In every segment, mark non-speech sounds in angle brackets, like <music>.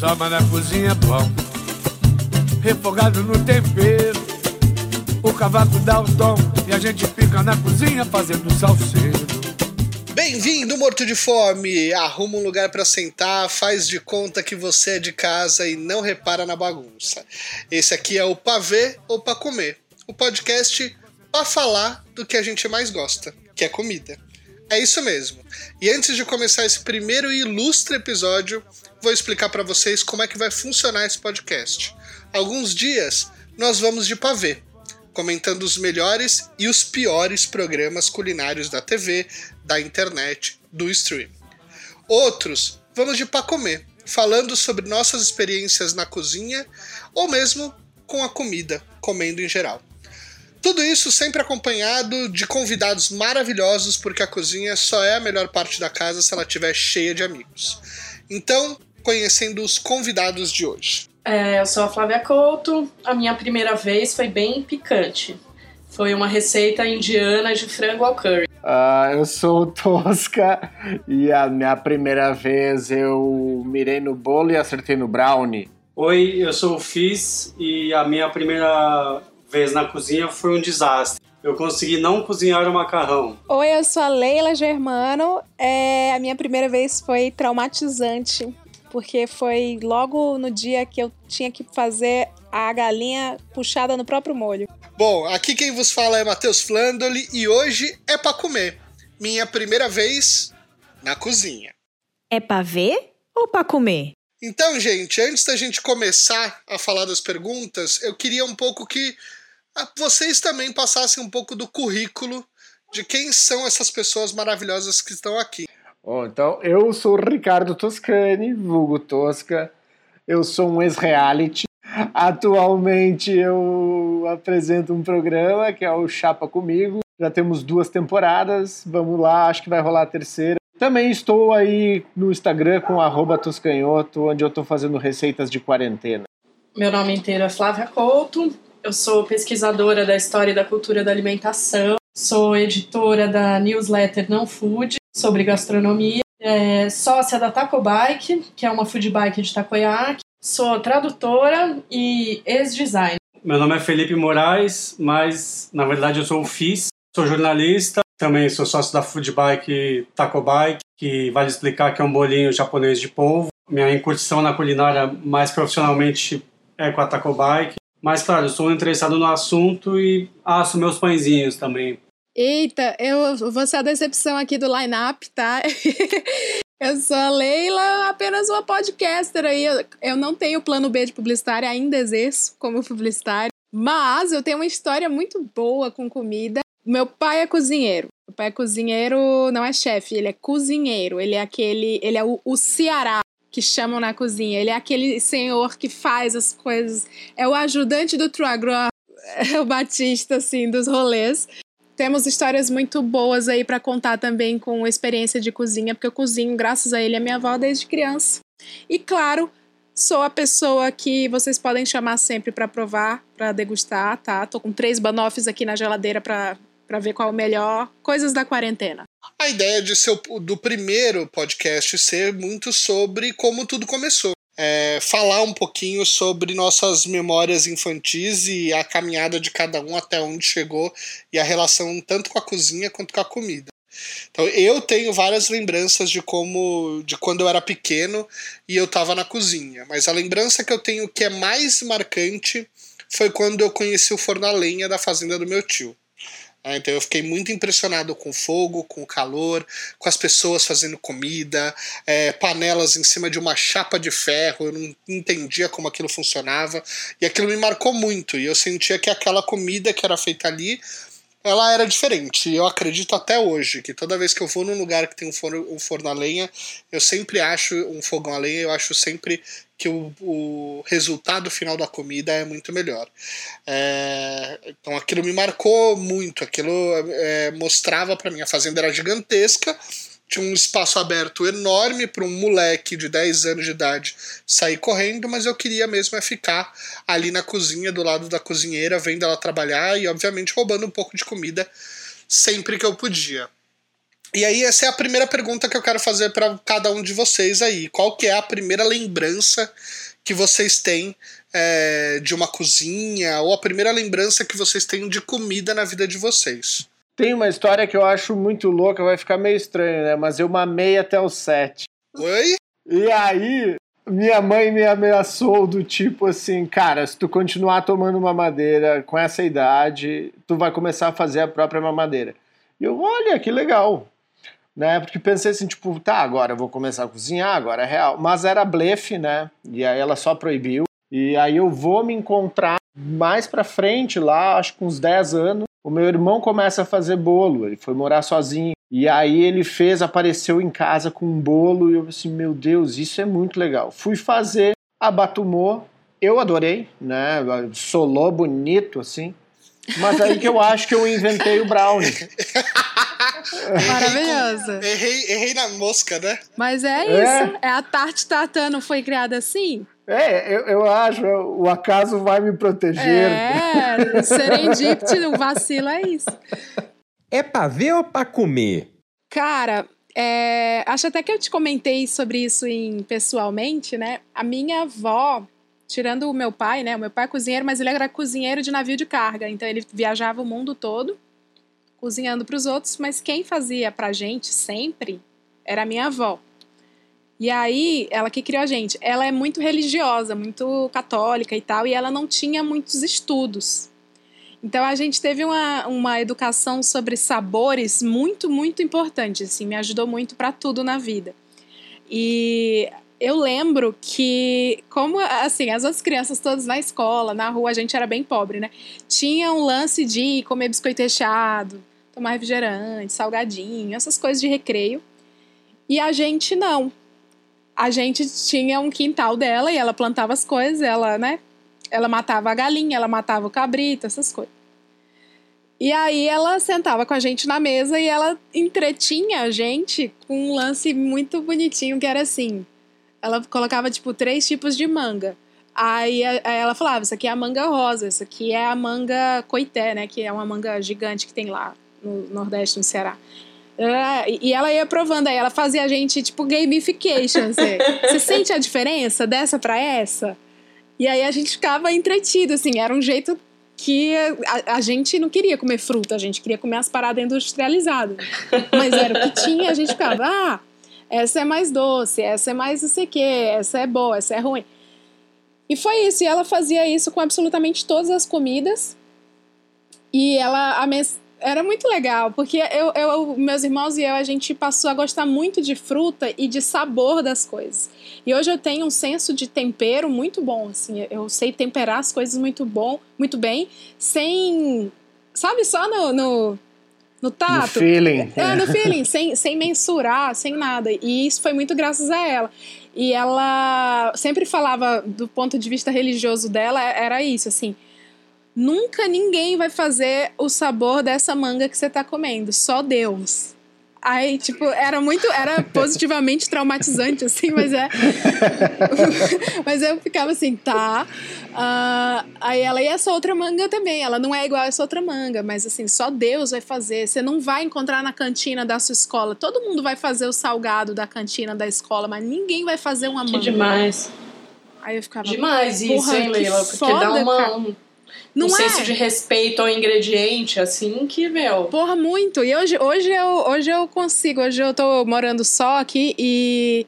samba na cozinha é bom. Refogado no tempero, o cavaco dá o tom e a gente fica na cozinha fazendo salseiro. Bem-vindo, morto de fome! Arruma um lugar para sentar, faz de conta que você é de casa e não repara na bagunça. Esse aqui é o Pavê ou Pra Comer, o podcast para falar do que a gente mais gosta, que é comida. É isso mesmo. E antes de começar esse primeiro e ilustre episódio, vou explicar para vocês como é que vai funcionar esse podcast. Alguns dias nós vamos de pavê, comentando os melhores e os piores programas culinários da TV, da internet, do streaming. Outros vamos de para comer, falando sobre nossas experiências na cozinha ou mesmo com a comida, comendo em geral. Tudo isso sempre acompanhado de convidados maravilhosos, porque a cozinha só é a melhor parte da casa se ela estiver cheia de amigos. Então, conhecendo os convidados de hoje. É, eu sou a Flávia Couto. A minha primeira vez foi bem picante. Foi uma receita indiana de frango ao curry. Uh, eu sou o Tosca e a minha primeira vez eu mirei no bolo e acertei no brownie. Oi, eu sou o Fizz e a minha primeira vez na cozinha foi um desastre. Eu consegui não cozinhar o macarrão. Oi, eu sou a Leila Germano. É, a minha primeira vez foi traumatizante, porque foi logo no dia que eu tinha que fazer a galinha puxada no próprio molho. Bom, aqui quem vos fala é Matheus Flandoli e hoje é para comer. Minha primeira vez na cozinha. É para ver ou para comer? Então, gente, antes da gente começar a falar das perguntas, eu queria um pouco que vocês também passassem um pouco do currículo de quem são essas pessoas maravilhosas que estão aqui. Bom, então, eu sou Ricardo Toscani, vulgo Tosca. Eu sou um ex-reality. Atualmente eu apresento um programa que é o Chapa Comigo. Já temos duas temporadas. Vamos lá, acho que vai rolar a terceira. Também estou aí no Instagram com Toscanhoto, onde eu estou fazendo receitas de quarentena. Meu nome inteiro é Flávia Couto, eu sou pesquisadora da história e da cultura da alimentação, sou editora da newsletter Não Food sobre gastronomia, é, sócia da Taco Bike, que é uma food bike de Takoyaki, sou tradutora e ex-designer. Meu nome é Felipe Moraes, mas na verdade eu sou o FIS, sou jornalista, também sou sócio da food bike Taco Bike, que vale explicar que é um bolinho japonês de polvo. Minha incursão na culinária mais profissionalmente é com a Taco Bike. Mas, claro, eu sou interessado no assunto e asso meus pãezinhos também. Eita, eu vou ser a decepção aqui do line-up, tá? <laughs> eu sou a Leila, apenas uma podcaster aí. Eu, não tenho plano B de publicitária, ainda exerço como publicitária. Mas eu tenho uma história muito boa com comida. Meu pai é cozinheiro. Meu pai é cozinheiro, não é chefe, ele é cozinheiro. Ele é aquele. Ele é o, o Ceará que chamam na cozinha. Ele é aquele senhor que faz as coisas. É o ajudante do Truagro, é <laughs> o Batista, assim, dos rolês. Temos histórias muito boas aí para contar também com experiência de cozinha, porque eu cozinho, graças a ele, a minha avó desde criança. E claro, sou a pessoa que vocês podem chamar sempre para provar, para degustar, tá? Tô com três banoffes aqui na geladeira para ver qual é o melhor. Coisas da quarentena a ideia de ser do primeiro podcast ser muito sobre como tudo começou. É, falar um pouquinho sobre nossas memórias infantis e a caminhada de cada um até onde chegou e a relação tanto com a cozinha quanto com a comida. Então eu tenho várias lembranças de como de quando eu era pequeno e eu estava na cozinha, mas a lembrança que eu tenho que é mais marcante foi quando eu conheci o forno a lenha da fazenda do meu tio. É, então eu fiquei muito impressionado com o fogo, com o calor, com as pessoas fazendo comida, é, panelas em cima de uma chapa de ferro, eu não entendia como aquilo funcionava, e aquilo me marcou muito, e eu sentia que aquela comida que era feita ali ela era diferente. Eu acredito até hoje que toda vez que eu vou num lugar que tem um forno, um forno a lenha, eu sempre acho um fogão a lenha, eu acho sempre que o, o resultado final da comida é muito melhor. É, então aquilo me marcou muito, aquilo é, mostrava para mim a fazenda era gigantesca tinha um espaço aberto enorme para um moleque de 10 anos de idade sair correndo, mas eu queria mesmo é ficar ali na cozinha, do lado da cozinheira, vendo ela trabalhar e, obviamente, roubando um pouco de comida sempre que eu podia. E aí, essa é a primeira pergunta que eu quero fazer para cada um de vocês aí. Qual que é a primeira lembrança que vocês têm é, de uma cozinha, ou a primeira lembrança que vocês têm de comida na vida de vocês? Tem uma história que eu acho muito louca, vai ficar meio estranho, né? Mas eu mamei até os sete. Oi? E aí, minha mãe me ameaçou do tipo assim, cara, se tu continuar tomando mamadeira com essa idade, tu vai começar a fazer a própria mamadeira. E eu, olha, que legal. Né? Porque pensei assim, tipo, tá, agora eu vou começar a cozinhar, agora é real. Mas era blefe, né? E aí ela só proibiu. E aí eu vou me encontrar mais pra frente, lá, acho que uns 10 anos, o meu irmão começa a fazer bolo, ele foi morar sozinho. E aí ele fez, apareceu em casa com um bolo e eu assim, meu Deus, isso é muito legal. Fui fazer, abatumou, eu adorei, né? Solou bonito assim. Mas aí que eu acho que eu inventei o brownie. <laughs> <laughs> Maravilhoso. Errei, errei na mosca, né? Mas é isso. É, a tarte tartã não foi criada assim? É, eu, eu acho, o acaso vai me proteger. É, serendipity, o vacilo é isso. É pra ver ou pra comer? Cara, é, acho até que eu te comentei sobre isso em, pessoalmente, né? A minha avó, tirando o meu pai, né? O meu pai é cozinheiro, mas ele era cozinheiro de navio de carga. Então ele viajava o mundo todo cozinhando para os outros, mas quem fazia pra gente sempre era a minha avó. E aí, ela que criou a gente, ela é muito religiosa, muito católica e tal, e ela não tinha muitos estudos. Então a gente teve uma, uma educação sobre sabores muito, muito importante, assim, me ajudou muito para tudo na vida. E eu lembro que, como assim, as outras crianças todas na escola, na rua, a gente era bem pobre, né? Tinha um lance de comer biscoito recheado, tomar refrigerante, salgadinho, essas coisas de recreio. E a gente não a gente tinha um quintal dela e ela plantava as coisas, ela, né? Ela matava a galinha, ela matava o cabrito, essas coisas. E aí ela sentava com a gente na mesa e ela entretinha a gente com um lance muito bonitinho que era assim. Ela colocava tipo três tipos de manga. Aí, aí ela falava, isso aqui é a manga rosa, isso aqui é a manga coité, né, que é uma manga gigante que tem lá no Nordeste, no Ceará. É, e ela ia provando aí, ela fazia a gente, tipo, gamification. Assim. <laughs> Você sente a diferença dessa para essa? E aí a gente ficava entretido, assim, era um jeito que a, a, gente não queria comer fruta, a gente queria comer as paradas industrializadas. Mas era o que tinha, a gente ficava, ah, essa é mais doce, essa é mais não sei o quê, essa é boa, essa é ruim. E foi isso, e ela fazia isso com absolutamente todas as comidas. E ela, a, era muito legal, porque eu, eu, meus irmãos e eu, a gente passou a gostar muito de fruta e de sabor das coisas. E hoje eu tenho um senso de tempero muito bom, assim, eu sei temperar as coisas muito bom, muito bem, sem, sabe, só no, no, no tato. No feeling. É, no feeling, sem, sem mensurar, sem nada. E isso foi muito graças a ela. E ela sempre falava, do ponto de vista religioso dela, era isso, assim, Nunca ninguém vai fazer o sabor dessa manga que você tá comendo, só Deus. Aí, tipo, era muito, era <laughs> positivamente traumatizante, assim, mas é. <laughs> mas eu ficava assim, tá. Uh, aí ela, e essa outra manga também, ela não é igual a essa outra manga, mas assim, só Deus vai fazer. Você não vai encontrar na cantina da sua escola. Todo mundo vai fazer o salgado da cantina da escola, mas ninguém vai fazer uma manga. Que demais. Aí eu ficava. Demais isso, hein, Leila? Porque foda, dá uma. Não um é? senso de respeito ao ingrediente, assim, que, meu. Porra, muito. E hoje, hoje, eu, hoje eu consigo. Hoje eu tô morando só aqui e.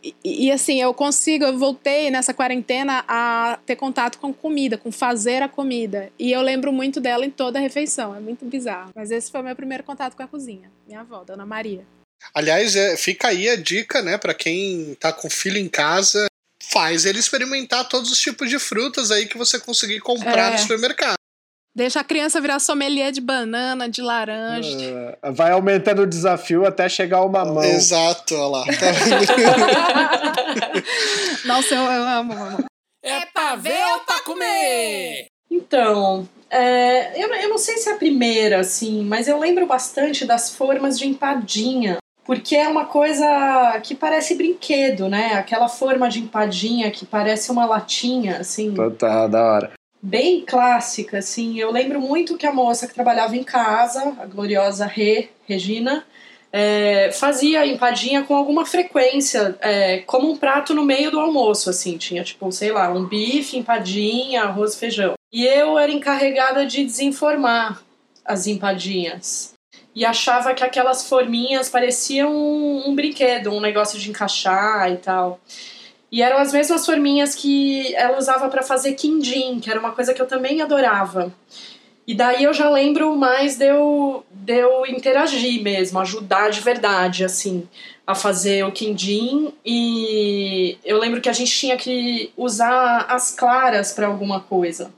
E, e, assim, eu consigo, eu voltei nessa quarentena a ter contato com comida, com fazer a comida. E eu lembro muito dela em toda a refeição, é muito bizarro. Mas esse foi o meu primeiro contato com a cozinha, minha avó, Dona Maria. Aliás, é, fica aí a dica, né, para quem tá com filho em casa, faz ele experimentar todos os tipos de frutas aí que você conseguir comprar é. no supermercado. Deixa a criança virar sommelier de banana, de laranja. Uh, vai aumentando o desafio até chegar uma mão. Exato, olha lá. <laughs> Nossa, eu, eu amo, amo. É pra ver ou pra comer? Então, é, eu, eu não sei se é a primeira, assim, mas eu lembro bastante das formas de empadinha porque é uma coisa que parece brinquedo, né? Aquela forma de empadinha que parece uma latinha, assim. Total, da hora. Bem clássica, assim. Eu lembro muito que a moça que trabalhava em casa, a gloriosa Rê, Regina, é, fazia empadinha com alguma frequência, é, como um prato no meio do almoço, assim, tinha tipo, sei lá, um bife, empadinha, arroz, feijão. E eu era encarregada de desenformar as empadinhas. E achava que aquelas forminhas pareciam um, um brinquedo, um negócio de encaixar e tal. E eram as mesmas forminhas que ela usava para fazer quindim, que era uma coisa que eu também adorava. E daí eu já lembro mais de eu, de eu interagir mesmo, ajudar de verdade, assim, a fazer o quindim. E eu lembro que a gente tinha que usar as claras para alguma coisa.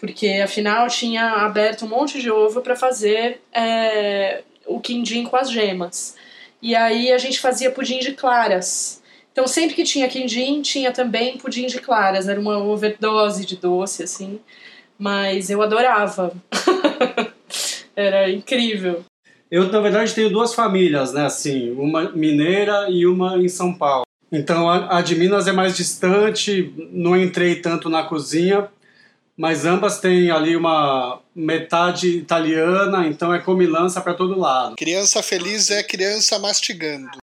Porque afinal tinha aberto um monte de ovo para fazer é, o quindim com as gemas. E aí a gente fazia pudim de claras. Então sempre que tinha quindim, tinha também pudim de claras. Era uma overdose de doce, assim mas eu adorava. <laughs> Era incrível. Eu, na verdade, tenho duas famílias, né? Assim, uma mineira e uma em São Paulo. Então, a, de Minas é mais distante, não entrei tanto na cozinha, mas ambas têm ali uma metade italiana, então é comilança para todo lado. Criança feliz é criança mastigando. <laughs>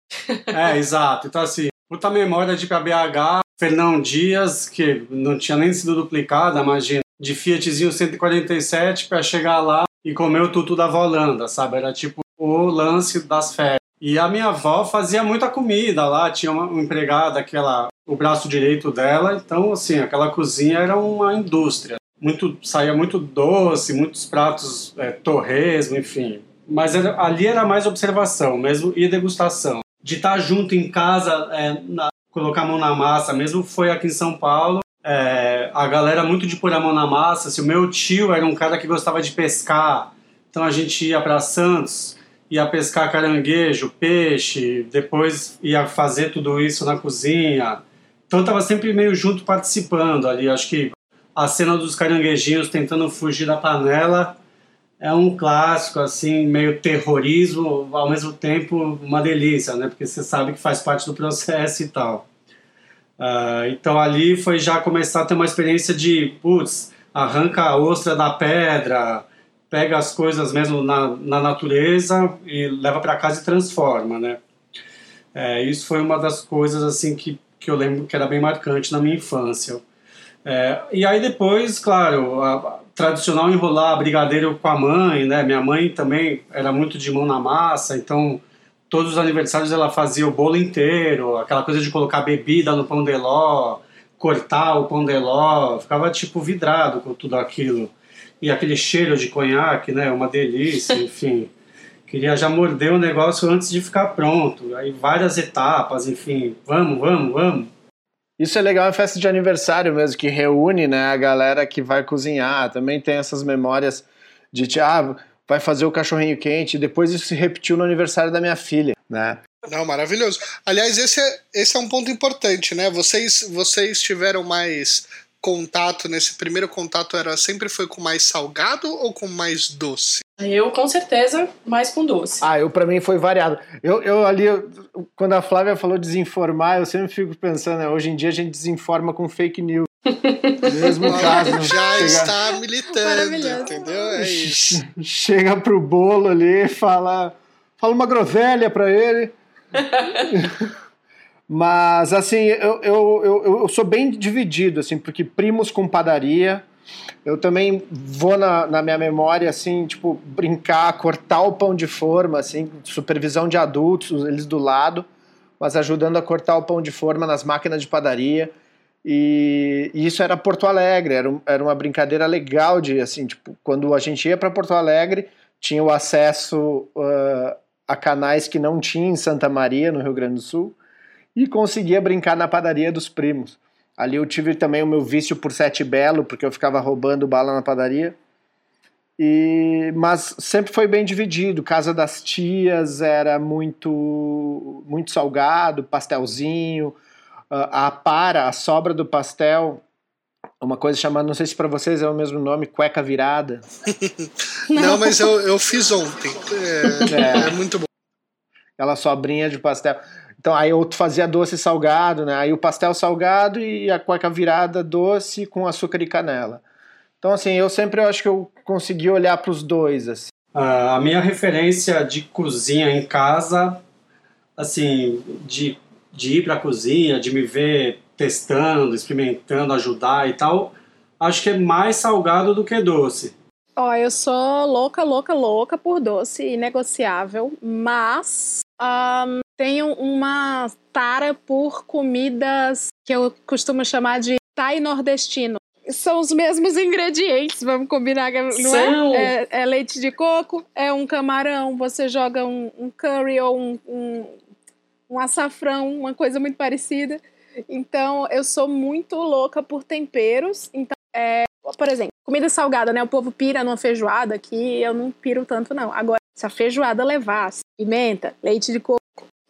É, exato. Então, assim, puta memória de KBH, Fernão Dias, que não tinha nem sido duplicada, imagina de Fiatzinho 147 para chegar lá e comer o tutu da avó Holanda, sabe? Era tipo o lance das férias. E a minha avó fazia muita comida lá, tinha uma empregada, aquela, o braço direito dela, então assim, aquela cozinha era uma indústria. Muito, saía muito doce, muitos pratos, é, torresmo, enfim. Mas era, ali era mais observação mesmo e degustação. De estar junto em casa, é, na, colocar a mão na massa, mesmo foi aqui em São Paulo, é, a galera muito de pôr a mão na massa. Se o meu tio era um cara que gostava de pescar, então a gente ia para Santos, ia pescar caranguejo, peixe, depois ia fazer tudo isso na cozinha. Então eu tava sempre meio junto participando ali. Acho que a cena dos caranguejinhos tentando fugir da panela é um clássico, assim, meio terrorismo, ao mesmo tempo uma delícia, né? Porque você sabe que faz parte do processo e tal. Uh, então ali foi já começar a ter uma experiência de, putz, arranca a ostra da pedra, pega as coisas mesmo na, na natureza e leva para casa e transforma, né? É, isso foi uma das coisas assim que, que eu lembro que era bem marcante na minha infância. É, e aí depois, claro, a, a, tradicional enrolar brigadeiro com a mãe, né? Minha mãe também era muito de mão na massa, então todos os aniversários ela fazia o bolo inteiro, aquela coisa de colocar bebida no pão de ló, cortar o pão de ló, ficava tipo vidrado com tudo aquilo. E aquele cheiro de conhaque, né, uma delícia, <laughs> enfim. Queria já morder o negócio antes de ficar pronto. Aí várias etapas, enfim. Vamos, vamos, vamos. Isso é legal, é festa de aniversário mesmo, que reúne né, a galera que vai cozinhar. Também tem essas memórias de, ah, vai fazer o cachorrinho quente. Depois isso se repetiu no aniversário da minha filha, né? Não, maravilhoso. Aliás, esse é, esse é um ponto importante, né? Vocês, vocês tiveram mais contato nesse primeiro contato era sempre foi com mais salgado ou com mais doce? Eu com certeza mais com doce. Ah, eu para mim foi variado. Eu, eu ali quando a Flávia falou desinformar, eu sempre fico pensando, né, hoje em dia a gente desinforma com fake news. <laughs> Mesmo caso. Já chega... está militando, entendeu? É isso. Chega pro bolo ali e fala, fala uma groselha para ele. <laughs> Mas, assim, eu, eu, eu, eu, sou bem dividido, assim, porque primos com padaria, eu também vou na, na minha memória, assim, tipo, brincar, cortar o pão de forma, assim, supervisão de adultos, eles do lado, mas ajudando a cortar o pão de forma nas máquinas de padaria. E, e, isso era Porto Alegre, era, era uma brincadeira legal de, assim, tipo, quando a gente ia para Porto Alegre, tinha o acesso uh, a canais que não tinha em Santa Maria, no Rio Grande do Sul, e conseguia brincar na padaria dos primos. Ali eu tive também o meu vício por Sete Belo, porque eu ficava roubando bala na padaria. E, mas sempre foi bem dividido. Casa das tias era muito muito salgado, pastelzinho, a para, a sobra do pastel, uma coisa chamada, não sei se para vocês é o mesmo nome, cueca virada. <laughs> não, mas eu, eu fiz ontem. É, <laughs> é. é, muito bom. Aquela sobrinha de pastel. Então, aí eu fazia doce salgado, né? Aí o pastel salgado e a cueca virada doce com açúcar e canela. Então, assim, eu sempre eu acho que eu consegui olhar para os dois, assim. Ah, a minha referência de cozinha em casa, assim, de, de ir para a cozinha, de me ver testando, experimentando, ajudar e tal, acho que é mais salgado do que doce. Ó, eu sou louca, louca, louca por doce, inegociável, mas um, tenho uma tara por comidas que eu costumo chamar de thai nordestino. São os mesmos ingredientes, vamos combinar, não São. é? é? é leite de coco, é um camarão, você joga um, um curry ou um, um, um açafrão, uma coisa muito parecida. Então, eu sou muito louca por temperos. Então, é, por exemplo, comida salgada, né? O povo pira numa feijoada, que eu não piro tanto, não. Agora, se a feijoada levasse pimenta, leite de coco,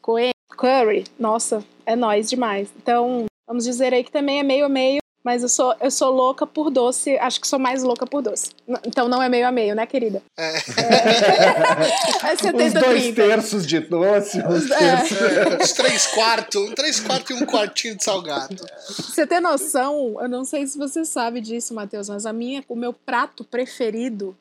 coentro, curry, nossa, é nóis demais. Então, vamos dizer aí que também é meio a meio, mas eu sou, eu sou louca por doce, acho que sou mais louca por doce. Então não é meio a meio, né, querida? É. É <laughs> Os 70 dois 30. terços de doce, os É. terços. É, uns três quartos, um três quartos e um quartinho de salgado. Você tem noção? Eu não sei se você sabe disso, Matheus, mas a minha, o meu prato preferido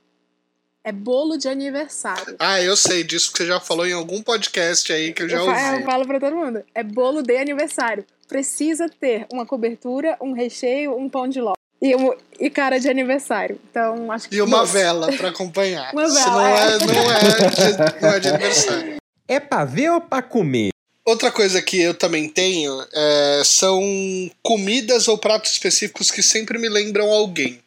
é bolo de aniversário. Ah, eu sei disso que você já falou em algum podcast aí que eu já Eu, eu ouvi. falo pra todo mundo. É bolo de aniversário. Precisa ter uma cobertura, um recheio, um pão de ló. E, um- e cara de aniversário. Então, acho que. E uma Nossa. vela pra <laughs> acompanhar. Uma Isso vela, não é. é, não, é de, não é de aniversário. É pra ver ou pra comer? Outra coisa que eu também tenho é, são comidas ou pratos específicos que sempre me lembram alguém.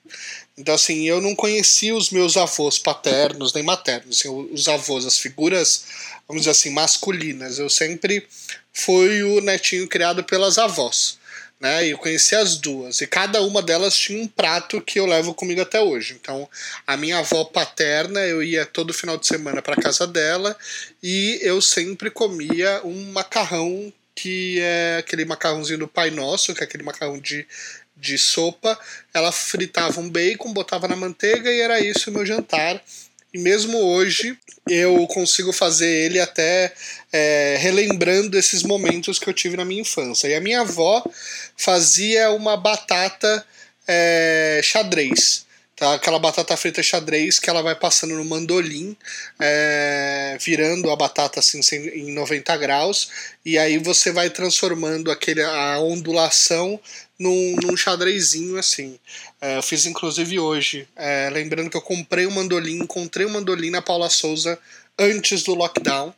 Então, assim, eu não conheci os meus avós paternos nem maternos, assim, os avós, as figuras, vamos dizer assim, masculinas. Eu sempre fui o netinho criado pelas avós. Né, e eu conheci as duas, e cada uma delas tinha um prato que eu levo comigo até hoje. Então, a minha avó paterna, eu ia todo final de semana para casa dela e eu sempre comia um macarrão que é aquele macarrãozinho do Pai Nosso, que é aquele macarrão de, de sopa. Ela fritava um bacon, botava na manteiga e era isso o meu jantar. E mesmo hoje eu consigo fazer ele até é, relembrando esses momentos que eu tive na minha infância. E a minha avó fazia uma batata é, xadrez. Tá? Aquela batata frita xadrez que ela vai passando no mandolim, é, virando a batata assim em 90 graus, e aí você vai transformando aquele, a ondulação num, num xadrezinho assim. É, eu fiz inclusive hoje, é, lembrando que eu comprei um mandolim, encontrei um mandolim na Paula Souza antes do lockdown.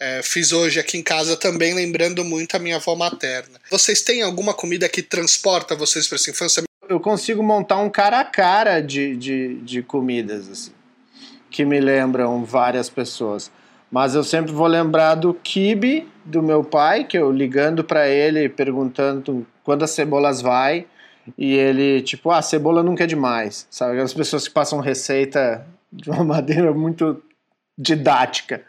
É, fiz hoje aqui em casa também, lembrando muito a minha avó materna. Vocês têm alguma comida que transporta vocês para essa infância? Eu consigo montar um cara a cara de, de, de comidas, assim, que me lembram várias pessoas. Mas eu sempre vou lembrar do kibe do meu pai, que eu ligando para ele, perguntando quando as cebolas vai, e ele, tipo, ah, cebola nunca é demais. Sabe? Aquelas pessoas que passam receita de uma <laughs> maneira muito didática.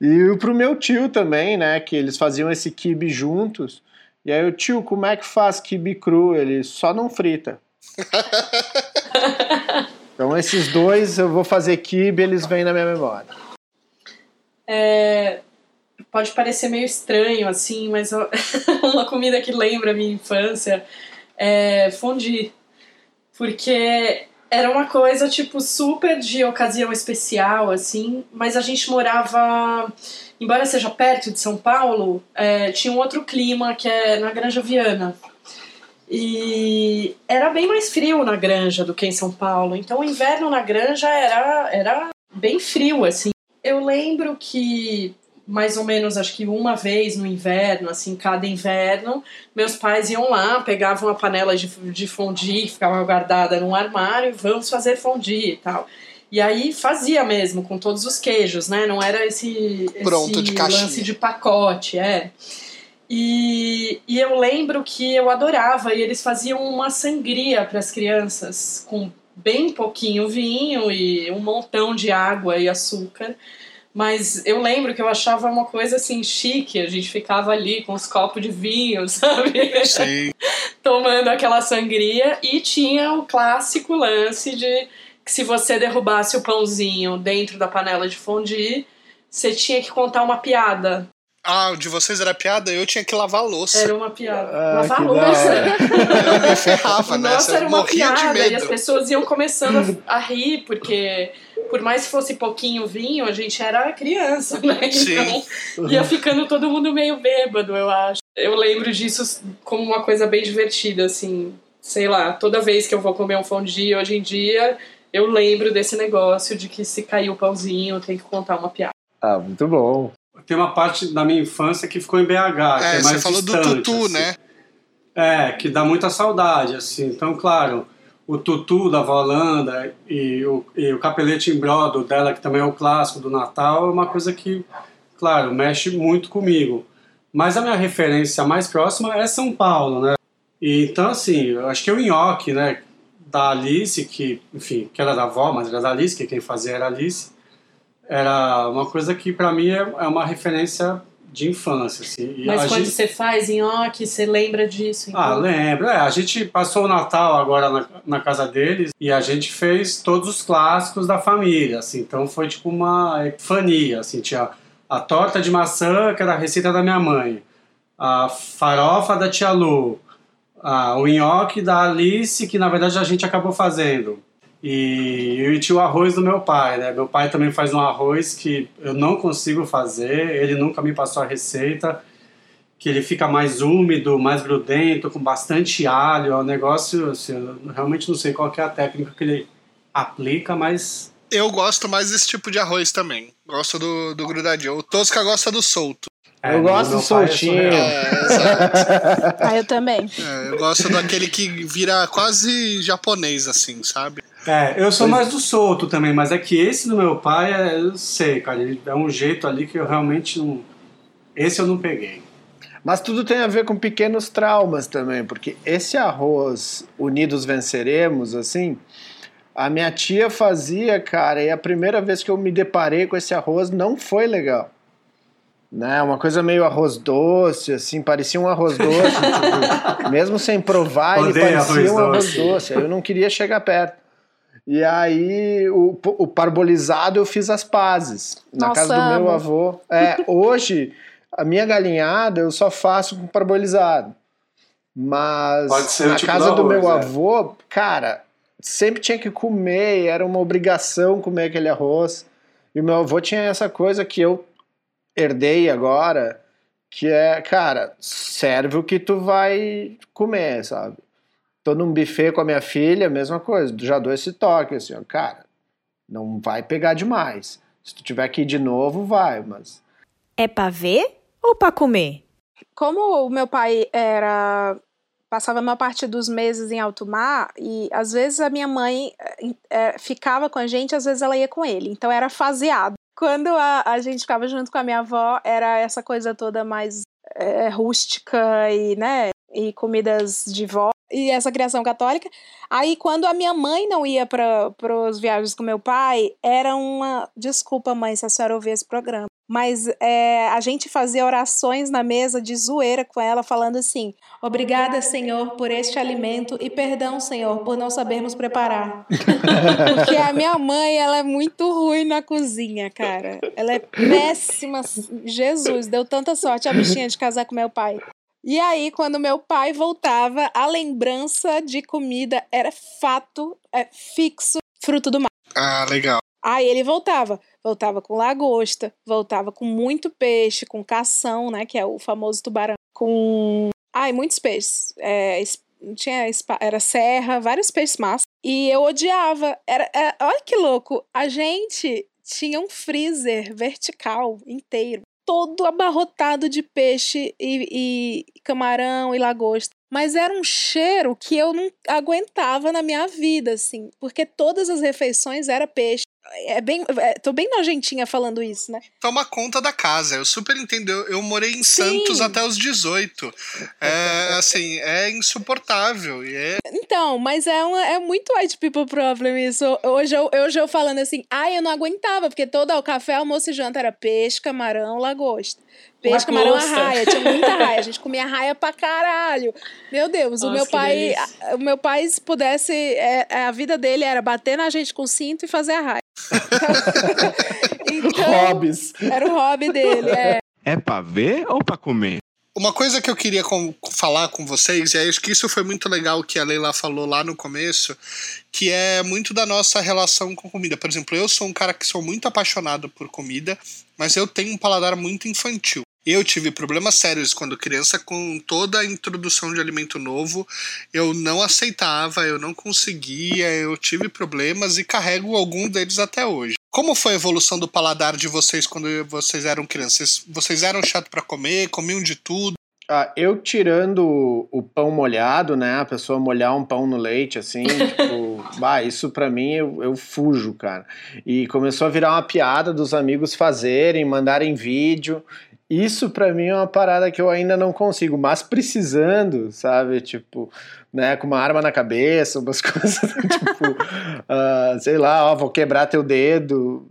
E pro meu tio também, né, que eles faziam esse kibe juntos. E aí o tio, como é que faz kibe cru? Ele só não frita. <laughs> então esses dois eu vou fazer kibe, eles vêm na minha memória. É, pode parecer meio estranho, assim, mas eu- <laughs> uma comida que lembra a minha infância é fondue. Porque era uma coisa, tipo, super de ocasião especial, assim, mas a gente morava, embora seja perto de São Paulo, é, tinha um outro clima que é na Granja Viana. E era bem mais frio na Granja do que em São Paulo. Então o inverno na Granja era, era bem frio, assim. Eu lembro que mais ou menos, acho que uma vez no inverno, assim, cada inverno, meus pais iam lá, pegavam a panela de, de fondue que ficava guardada num armário, vamos fazer fondue e tal. E aí fazia mesmo, com todos os queijos, né? Não era esse, Pronto, esse de lance de pacote, é. E, e eu lembro que eu adorava, e eles faziam uma sangria para as crianças, com bem pouquinho vinho e um montão de água e açúcar. Mas eu lembro que eu achava uma coisa assim chique, a gente ficava ali com os copos de vinho, <laughs> sabe? Sim. Tomando aquela sangria e tinha o clássico lance de que se você derrubasse o pãozinho dentro da panela de fondue, você tinha que contar uma piada. Ah, o de vocês era piada? Eu tinha que lavar a louça. Era uma piada. Ah, Lavar da louça. Eu me ferrava Nossa, nessa, era uma piada e as pessoas iam começando a, a rir porque por mais que fosse pouquinho vinho, a gente era criança, né? Sim. Então ia ficando todo mundo meio bêbado, eu acho. Eu lembro disso como uma coisa bem divertida, assim. Sei lá, toda vez que eu vou comer um fondue hoje em dia, eu lembro desse negócio de que se cair o pãozinho, tem que contar uma piada. Ah, muito bom. Tem uma parte da minha infância que ficou em BH, que É, é mais você falou do distante, tutu, assim. né? É, que dá muita saudade, assim. Então, claro, o tutu da Volanda e o, e o capelete em brodo dela, que também é o clássico do Natal, é uma coisa que, claro, mexe muito comigo. Mas a minha referência mais próxima é São Paulo, né? E, então, assim, eu acho que o nhoque, né, da Alice, que, enfim, que era da avó, mas era da Alice, que quem fazia era a Alice, era uma coisa que, para mim, é, é uma referência de infância, assim. Mas quando gente- você faz nhoque, você lembra disso? Então? ah, lembro. É, a gente passou o Natal agora na, na casa deles e a gente fez todos os clássicos da família, assim. Então foi tipo uma epifania, assim. Tinha a torta de maçã, que era a receita da minha mãe. A farofa da tia Lu. a- o nhoque da Alice, que na verdade a gente acabou fazendo. E, e tinha o arroz do meu pai, né? Meu pai também faz um arroz que eu não consigo fazer, ele nunca me passou a receita que ele fica mais úmido, mais grudento, com bastante alho. É um negócio, assim, eu realmente não sei qual que é a técnica que ele aplica, mas Eu gosto mais desse tipo de arroz também. Gosto do, do grudadinho. O Tosca gosta do solto. é, Eu gosto do é soltinho. É, exato. <laughs> Ah, eu também. É, eu gosto daquele que vira quase japonês, assim, sabe? É, eu sou mais do solto também, mas é que esse do meu pai, é, eu sei, cara, ele é um jeito ali que eu realmente não. Esse eu não peguei. Mas tudo tem a ver com pequenos traumas também, porque esse arroz Unidos Venceremos, assim, a minha tia fazia, cara, e a primeira vez que eu me deparei com esse arroz não foi legal. Né? Uma coisa meio arroz doce, assim, parecia um arroz doce. <laughs> tipo, mesmo sem provar, ele Odeio parecia arroz um arroz doce. doce. Aí eu não queria chegar perto. E aí, o, o parbolizado eu fiz as pazes. Na Nossa, casa do meu amo. avô. É, hoje, a minha galinhada eu só faço com parbolizado. Mas Pode ser o na tipo casa do do meu arroz, é. avô, cara, sempre tinha que comer, era uma obrigação comer aquele arroz. E o meu avô tinha essa coisa que eu herdei agora, que é, cara, serve o que tu vai comer, sabe? Tô num buffet com a minha filha, mesma coisa, já dou esse toque, assim, ó, cara, não vai pegar demais. Se tu tiver que ir de novo, vai, mas É pra ver ou pra comer? Como o meu pai era passava a maior parte dos meses em alto mar e às vezes a minha mãe eh, ficava com a gente, às vezes ela ia com ele. Então era faseado. Quando a, a gente ficava junto com a minha avó, era essa coisa toda mais eh, rústica e, né, e comidas de vó e essa criação católica. Aí quando a minha mãe não ia para os viagens com meu pai, era uma desculpa mãe se a senhora ouvir esse programa. Mas é, a gente fazia orações na mesa de zoeira com ela, falando assim: Obrigada, Senhor, por este alimento e perdão, Senhor, por não sabermos preparar. <laughs> Porque a minha mãe, ela é muito ruim na cozinha, cara. Ela é péssima. Jesus, deu tanta sorte a bichinha de casar com meu pai. E aí, quando meu pai voltava, a lembrança de comida era fato, é, fixo, fruto do mar. Ah, legal. Aí ele voltava, voltava com lagosta, voltava com muito peixe, com cação, né, que é o famoso tubarão, com, ai, muitos peixes, é, tinha era serra, vários peixes massa, e eu odiava, era, é, olha que louco, a gente tinha um freezer vertical inteiro, todo abarrotado de peixe e, e camarão e lagosta. Mas era um cheiro que eu não aguentava na minha vida, assim, porque todas as refeições era peixe. É bem, é, tô bem nojentinha falando isso, né? Toma conta da casa. Eu super entendo. Eu, eu morei em Santos até os 18. É, assim, é insuportável. E é, Então, mas é, uma, é muito white people problem isso. Hoje eu, hoje eu falando assim, ai, eu não aguentava, porque todo o café, almoço e janta era peixe, camarão, lagosta. Peixe, camarão, arraia. Tinha muita <laughs> raia. A gente comia raia pra caralho. Meu Deus, o Nossa, meu que pai. a- o meu pai, se pudesse, é, é, a vida dele era bater na gente com cinto e fazer a raia. <laughs> então, hobbies. era o hobby dele. É. É pra ver ou pra comer? Uma coisa que eu queria com, falar com vocês, e acho que isso foi muito legal que a Leila falou lá no começo, que é muito da nossa relação com comida. Por exemplo, eu sou um cara que sou muito apaixonado por comida, mas eu tenho um paladar muito infantil. Eu tive problemas sérios quando criança com toda a introdução de alimento novo. Eu não aceitava, eu não conseguia, eu tive problemas e carrego algum deles até hoje. Como foi a evolução do paladar de vocês quando vocês eram crianças? Vocês eram chato para comer, comiam de tudo? Ah, eu tirando o pão molhado, né? A pessoa molhar um pão no leite, assim, <laughs> tipo, bah, isso pra mim eu, eu fujo, cara. E começou a virar uma piada dos amigos fazerem, mandarem vídeo. Isso para mim é uma parada que eu ainda não consigo, mas precisando, sabe? Tipo, né, com uma arma na cabeça, umas <laughs> coisas tipo, uh, sei lá, ó, vou quebrar teu dedo,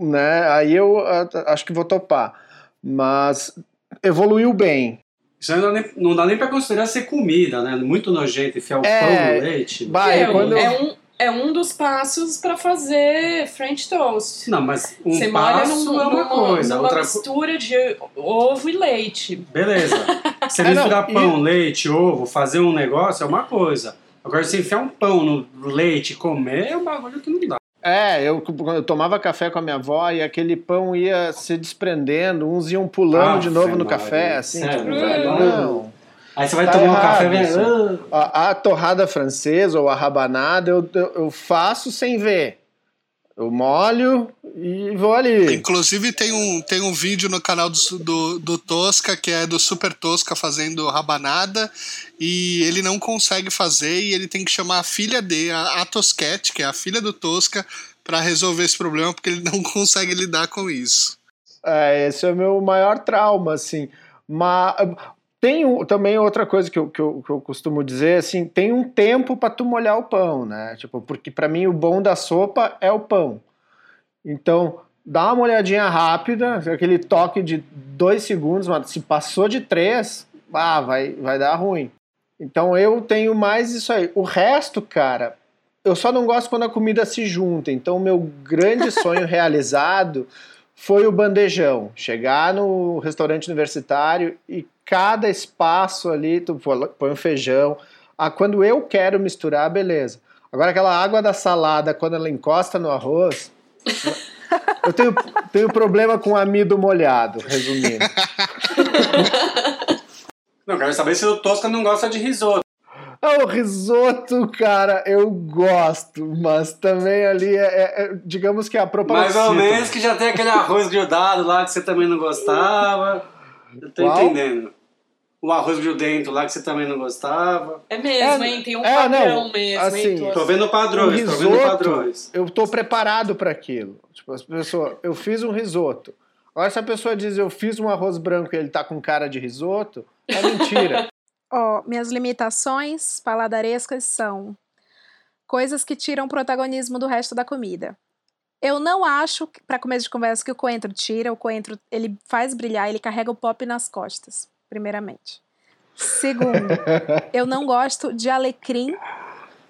né? Aí eu uh, acho que vou topar. Mas evoluiu bem. Isso não dá nem, não dá nem pra considerar ser comida, né? Muito nojento enfiar o é, pão no leite. Vai, é, quando... é um é um dos passos para fazer French toast. Não, mas um Você passo num, é uma numa, coisa. Numa outra mistura de ovo e leite. Beleza. <laughs> Você é, misturar pão, e... leite, ovo, fazer um negócio é uma coisa. Agora, você enfiar um pão no leite e comer é um bagulho que não dá. É, eu, eu tomava café com a minha avó e aquele pão ia se desprendendo, uns iam pulando ah, de novo no café, assim. Sério, tipo, não. Aí você vai tá tomar errado, um café e vem. A, a, torrada francesa ou a rabanada eu, eu, eu, faço sem ver. Eu molho e vou ali. Inclusive tem um, tem um vídeo no canal do, do, do Tosca, que é do Super Tosca fazendo rabanada, e ele não consegue fazer e ele tem que chamar a filha dele, a, a Tosquete, que é a filha do Tosca, para resolver esse problema, porque ele não <laughs> consegue lidar com isso. É, esse é o meu maior trauma, assim. Mas tem também outra coisa que eu, que, eu, que eu costumo dizer, assim, tem um tempo para tu molhar o pão, né? Tipo, porque para mim o bom da sopa é o pão. Então, dá uma olhadinha rápida, aquele toque de dois segundos, mas se passou de três, ah, vai, vai dar ruim. Então eu tenho mais isso aí. O resto, cara, eu só não gosto quando a comida se junta. Então, o meu grande <laughs> sonho realizado foi o bandejão. Chegar no restaurante universitário e cada espaço ali, tu põe um feijão. Ah, quando eu quero misturar, beleza. Agora aquela água da salada, quando ela encosta no arroz, eu tenho, tenho problema com amido molhado, resumindo. <laughs> Não, quero saber se o Tosca não gosta de risoto. Ah, o risoto, cara, eu gosto, mas também ali é, é, é digamos que é a propaganda. Mais ou menos que já tem aquele arroz grudado lá que você também não gostava. Eu tô Qual? entendendo o arroz grudento lá que você também não gostava. É mesmo, é, hein? Tem um é, padrão não, mesmo. Assim, hein? Tô vendo padrões, risoto, tô vendo padrões. Eu tô preparado para aquilo. Tipo, as pessoas, eu fiz um risoto. Agora, se a pessoa diz eu fiz um arroz branco e ele tá com cara de risoto, é mentira. <laughs> Ó, oh, minhas limitações paladarescas são coisas que tiram o protagonismo do resto da comida. Eu não acho, para começo de conversa, que o coentro tira. O coentro, ele faz brilhar, ele carrega o pop nas costas primeiramente. Segundo, <laughs> eu não gosto de alecrim.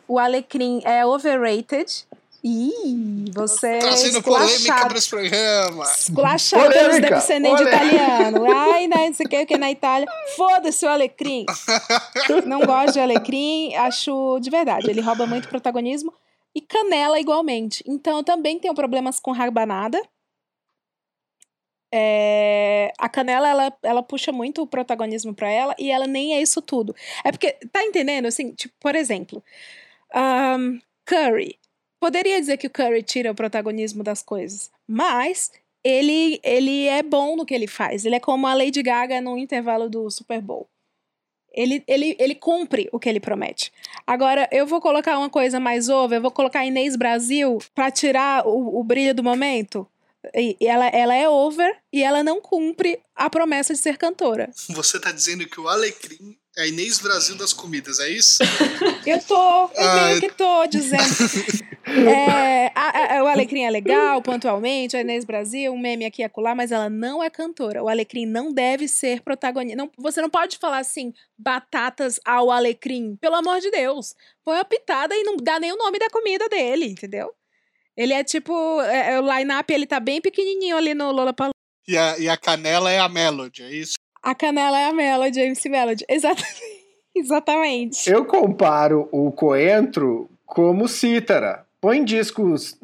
O alecrim é overrated. Ih, você Trazendo polêmica para esse programa. Esculachado pelos descendentes de italiano. Ai, não sei o que, que na Itália. Foda-se o alecrim. <laughs> não gosto de alecrim. Acho, de verdade, ele rouba muito protagonismo. E canela igualmente. Então, eu também tenho problemas com rabanada. É, a Canela, ela, ela puxa muito o protagonismo para ela e ela nem é isso tudo. É porque, tá entendendo? Assim, tipo, por exemplo, um, Curry. Poderia dizer que o Curry tira o protagonismo das coisas, mas ele, ele é bom no que ele faz. Ele é como a Lady Gaga no intervalo do Super Bowl. Ele, ele, ele cumpre o que ele promete. Agora, eu vou colocar uma coisa mais over, eu vou colocar Inês Brasil para tirar o, o brilho do momento ela, ela é over e ela não cumpre a promessa de ser cantora. Você tá dizendo que o Alecrim é a Inês Brasil das comidas, é isso? <laughs> eu tô, eu ah, meio que tô dizendo. <laughs> é, a, a, o Alecrim é legal, pontualmente, a Inês Brasil, um meme aqui e acolá, mas ela não é cantora. O Alecrim não deve ser protagonista. Não, você não pode falar assim, batatas ao Alecrim. Pelo amor de Deus. Põe a pitada e não dá nem o nome da comida dele, entendeu? Ele é tipo. É, é, o line-up ele tá bem pequenininho ali no Lollapalooza. E a, e a canela é a Melody, é isso? A canela é a Melody, a MC Melody. <laughs> Exatamente. Exatamente. Eu comparo o coentro como cítara. Põe discos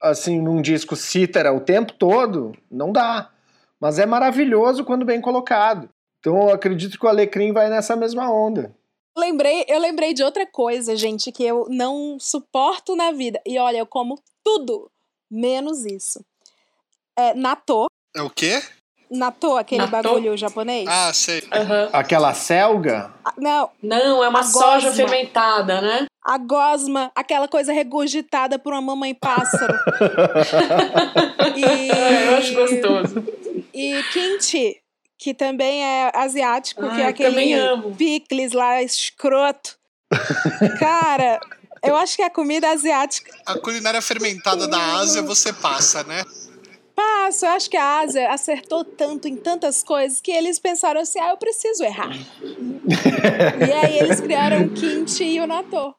assim num disco cítara o tempo todo, não dá. Mas é maravilhoso quando bem colocado. Então eu acredito que o Alecrim vai nessa mesma onda. Lembrei, eu lembrei de outra coisa, gente, que eu não suporto na vida. E olha, eu como tudo, menos isso. É natô. É o quê? Natô, aquele Natô? bagulho japonês. Ah, sei. Aham. Aquela selga? Ah, Não, Não, é uma soja gosma. fermentada, né? a gosma, aquela coisa regurgitada por uma mamãe pássaro. <laughs> e, É, eu acho gostoso. E kimchi, que também é asiático, que é Ah, aquele picles lá, escroto. Cara, eu acho que a comida asiática A culinária fermentada da Ásia você passa, né? Passa. Eu acho que a Ásia acertou tanto em tantas coisas que eles pensaram assim: ah, eu preciso errar. e aí eles criaram o kimchi e o natô.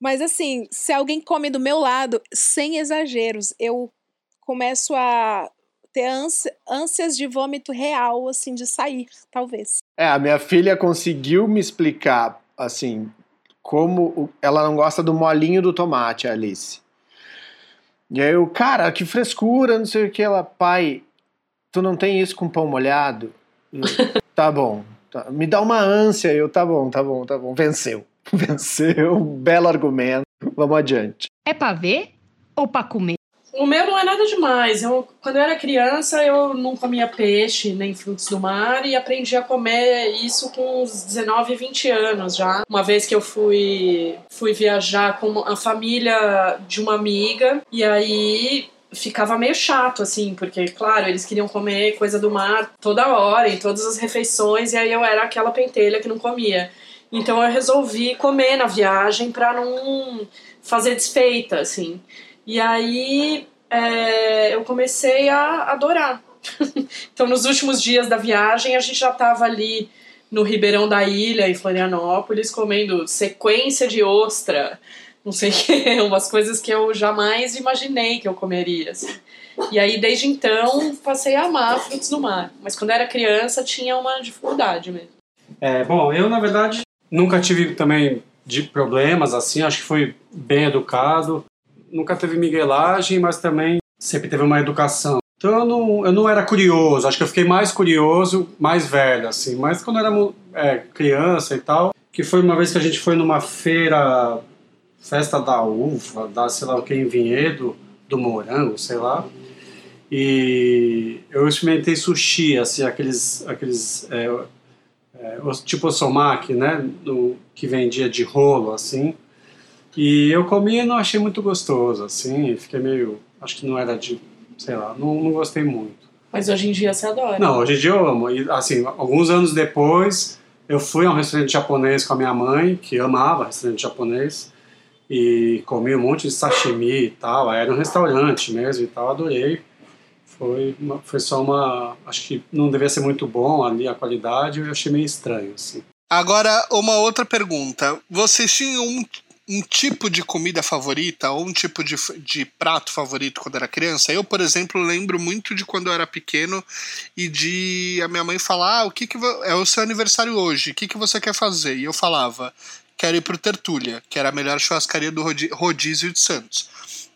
Mas assim, se alguém come do meu lado, sem exageros, eu começo a ter ânsia- ânsias de vômito real, assim, de sair, talvez. É, a minha filha conseguiu me explicar, assim, como ela não gosta do molinho do tomate, Alice. E aí eu, cara, que frescura, não sei o que. Ela, pai, tu não tem isso com pão molhado? Eu, <laughs> tá bom. tá. Me dá uma ânsia. Eu, tá bom, tá bom, tá bom. Venceu. <laughs> Venceu. Belo argumento. Vamos adiante. É pra ver ou pra comer? O meu não é nada demais. Eu, quando eu era criança, eu não comia peixe nem frutos do mar e aprendi a comer isso com uns 19, 20 anos já. Uma vez que eu fui, fui viajar com a família de uma amiga e aí ficava meio chato, assim, porque, claro, eles queriam comer coisa do mar toda hora, em todas as refeições, e aí eu era aquela pentelha que não comia. Então eu resolvi comer na viagem pra não fazer desfeita, assim. E aí é, eu comecei a adorar. <laughs> então, nos últimos dias da viagem, a gente já estava ali no Ribeirão da Ilha, em Florianópolis, comendo sequência de ostra, não sei o que, <laughs> umas coisas que eu jamais imaginei que eu comeria. assim. E aí, desde então, passei a amar frutos do mar. Mas quando era criança, tinha uma dificuldade mesmo. É, bom, eu na verdade nunca tive também de problemas assim, acho que fui bem educado, nunca teve miguelagem, mas também sempre teve uma educação. Então eu não, eu não era curioso, acho que eu fiquei mais curioso, mais velho assim, mas quando eu era é, criança e tal, que foi uma vez que a gente foi numa feira, festa da uva, da sei lá o que, em Vinhedo, do morango, sei lá, e eu experimentei sushi, assim, aqueles, aqueles é, é, tipo o somaki, né, que vendia de rolo, assim. E eu comi e não achei muito gostoso, assim, fiquei meio, acho que não era de, sei lá, não, não gostei muito. Mas hoje em dia você adora. Não, hoje em dia eu amo. E, assim, alguns anos depois, eu fui a um restaurante japonês com a minha mãe, que amava restaurante japonês, e comi um monte de sashimi e tal. Era um restaurante mesmo e tal, adorei. Foi, uma- foi só uma. Acho que não devia ser muito bom ali a qualidade, eu achei meio estranho, assim. Agora, uma outra pergunta. Vocês tinham um, um tipo de comida favorita ou um tipo de, de prato favorito quando era criança? Eu, por exemplo, lembro muito de quando eu era pequeno e de a minha mãe falar: ah, o que, que é o seu aniversário hoje? O que, que você quer fazer? E eu falava: quero ir pro Tertúlia, que era a melhor churrascaria do rodízio de Santos.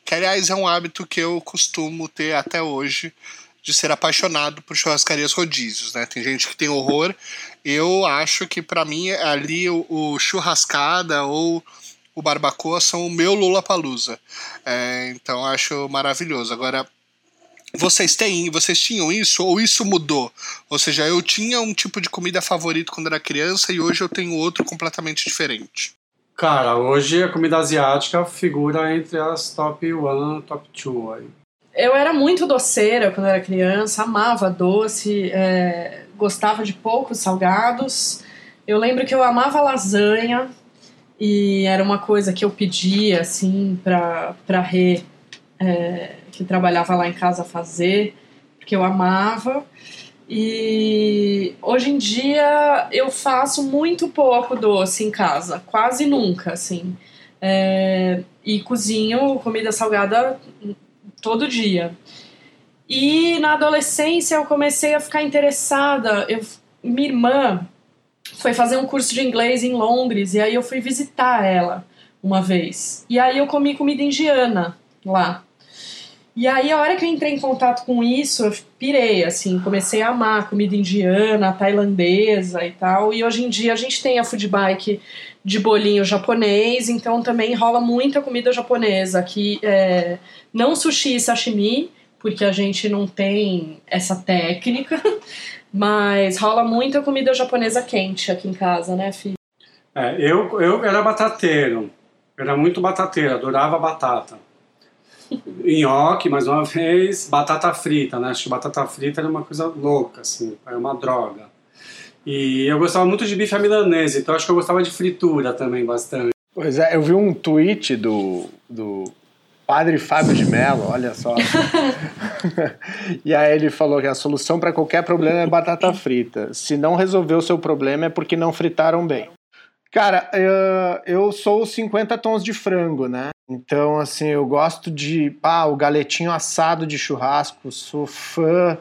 Que, aliás, é um hábito que eu costumo ter até hoje de ser apaixonado por churrascarias rodízios, né? Tem gente que tem horror. Eu acho que pra mim ali o, o churrascada ou o barbacoa são o meu Lula Palusa. então acho maravilhoso. Agora vocês têm, vocês tinham isso ou isso mudou? Ou seja, eu tinha um tipo de comida favorito quando era criança e hoje eu tenho outro completamente diferente. Cara, hoje a comida asiática figura entre as top 1, top 2 aí. Eu era muito doceira quando era criança, amava doce, é, gostava de poucos salgados. Eu lembro que eu amava lasanha e era uma coisa que eu pedia assim para para Rê, é, que trabalhava lá em casa fazer, porque eu amava. E hoje em dia eu faço muito pouco doce em casa, quase nunca, assim. É, e cozinho comida salgada todo dia. E na adolescência eu comecei a ficar interessada. Eu minha irmã foi fazer um curso de inglês em Londres e aí eu fui visitar ela uma vez. E aí eu comi comida indiana lá. E aí, a hora que eu entrei em contato com isso, eu pirei, assim, comecei a amar comida indiana, tailandesa e tal. E hoje em dia a gente tem a food bike de bolinho japonês, então também rola muita comida japonesa aqui. É, não sushi e sashimi, porque a gente não tem essa técnica, <laughs> mas rola muita comida japonesa quente aqui em casa, né, filho? É, eu, eu era batateiro, era muito batateiro, adorava batata. <laughs> Nhoque, mais uma vez, batata frita, né? Acho que batata frita era uma coisa louca, assim, era uma droga. E eu gostava muito de bife à milanesa, então acho que eu gostava de fritura também bastante. Pois é, eu vi um tweet do, do padre Fábio de Mello, olha só. <laughs> <laughs> e aí ele falou que a solução para qualquer problema é batata frita. Se não resolver o seu problema é porque não fritaram bem. Cara, eu, eu sou 50 tons de frango, né? Então, assim, eu gosto de. Ah, o galetinho assado de churrasco, sou fã,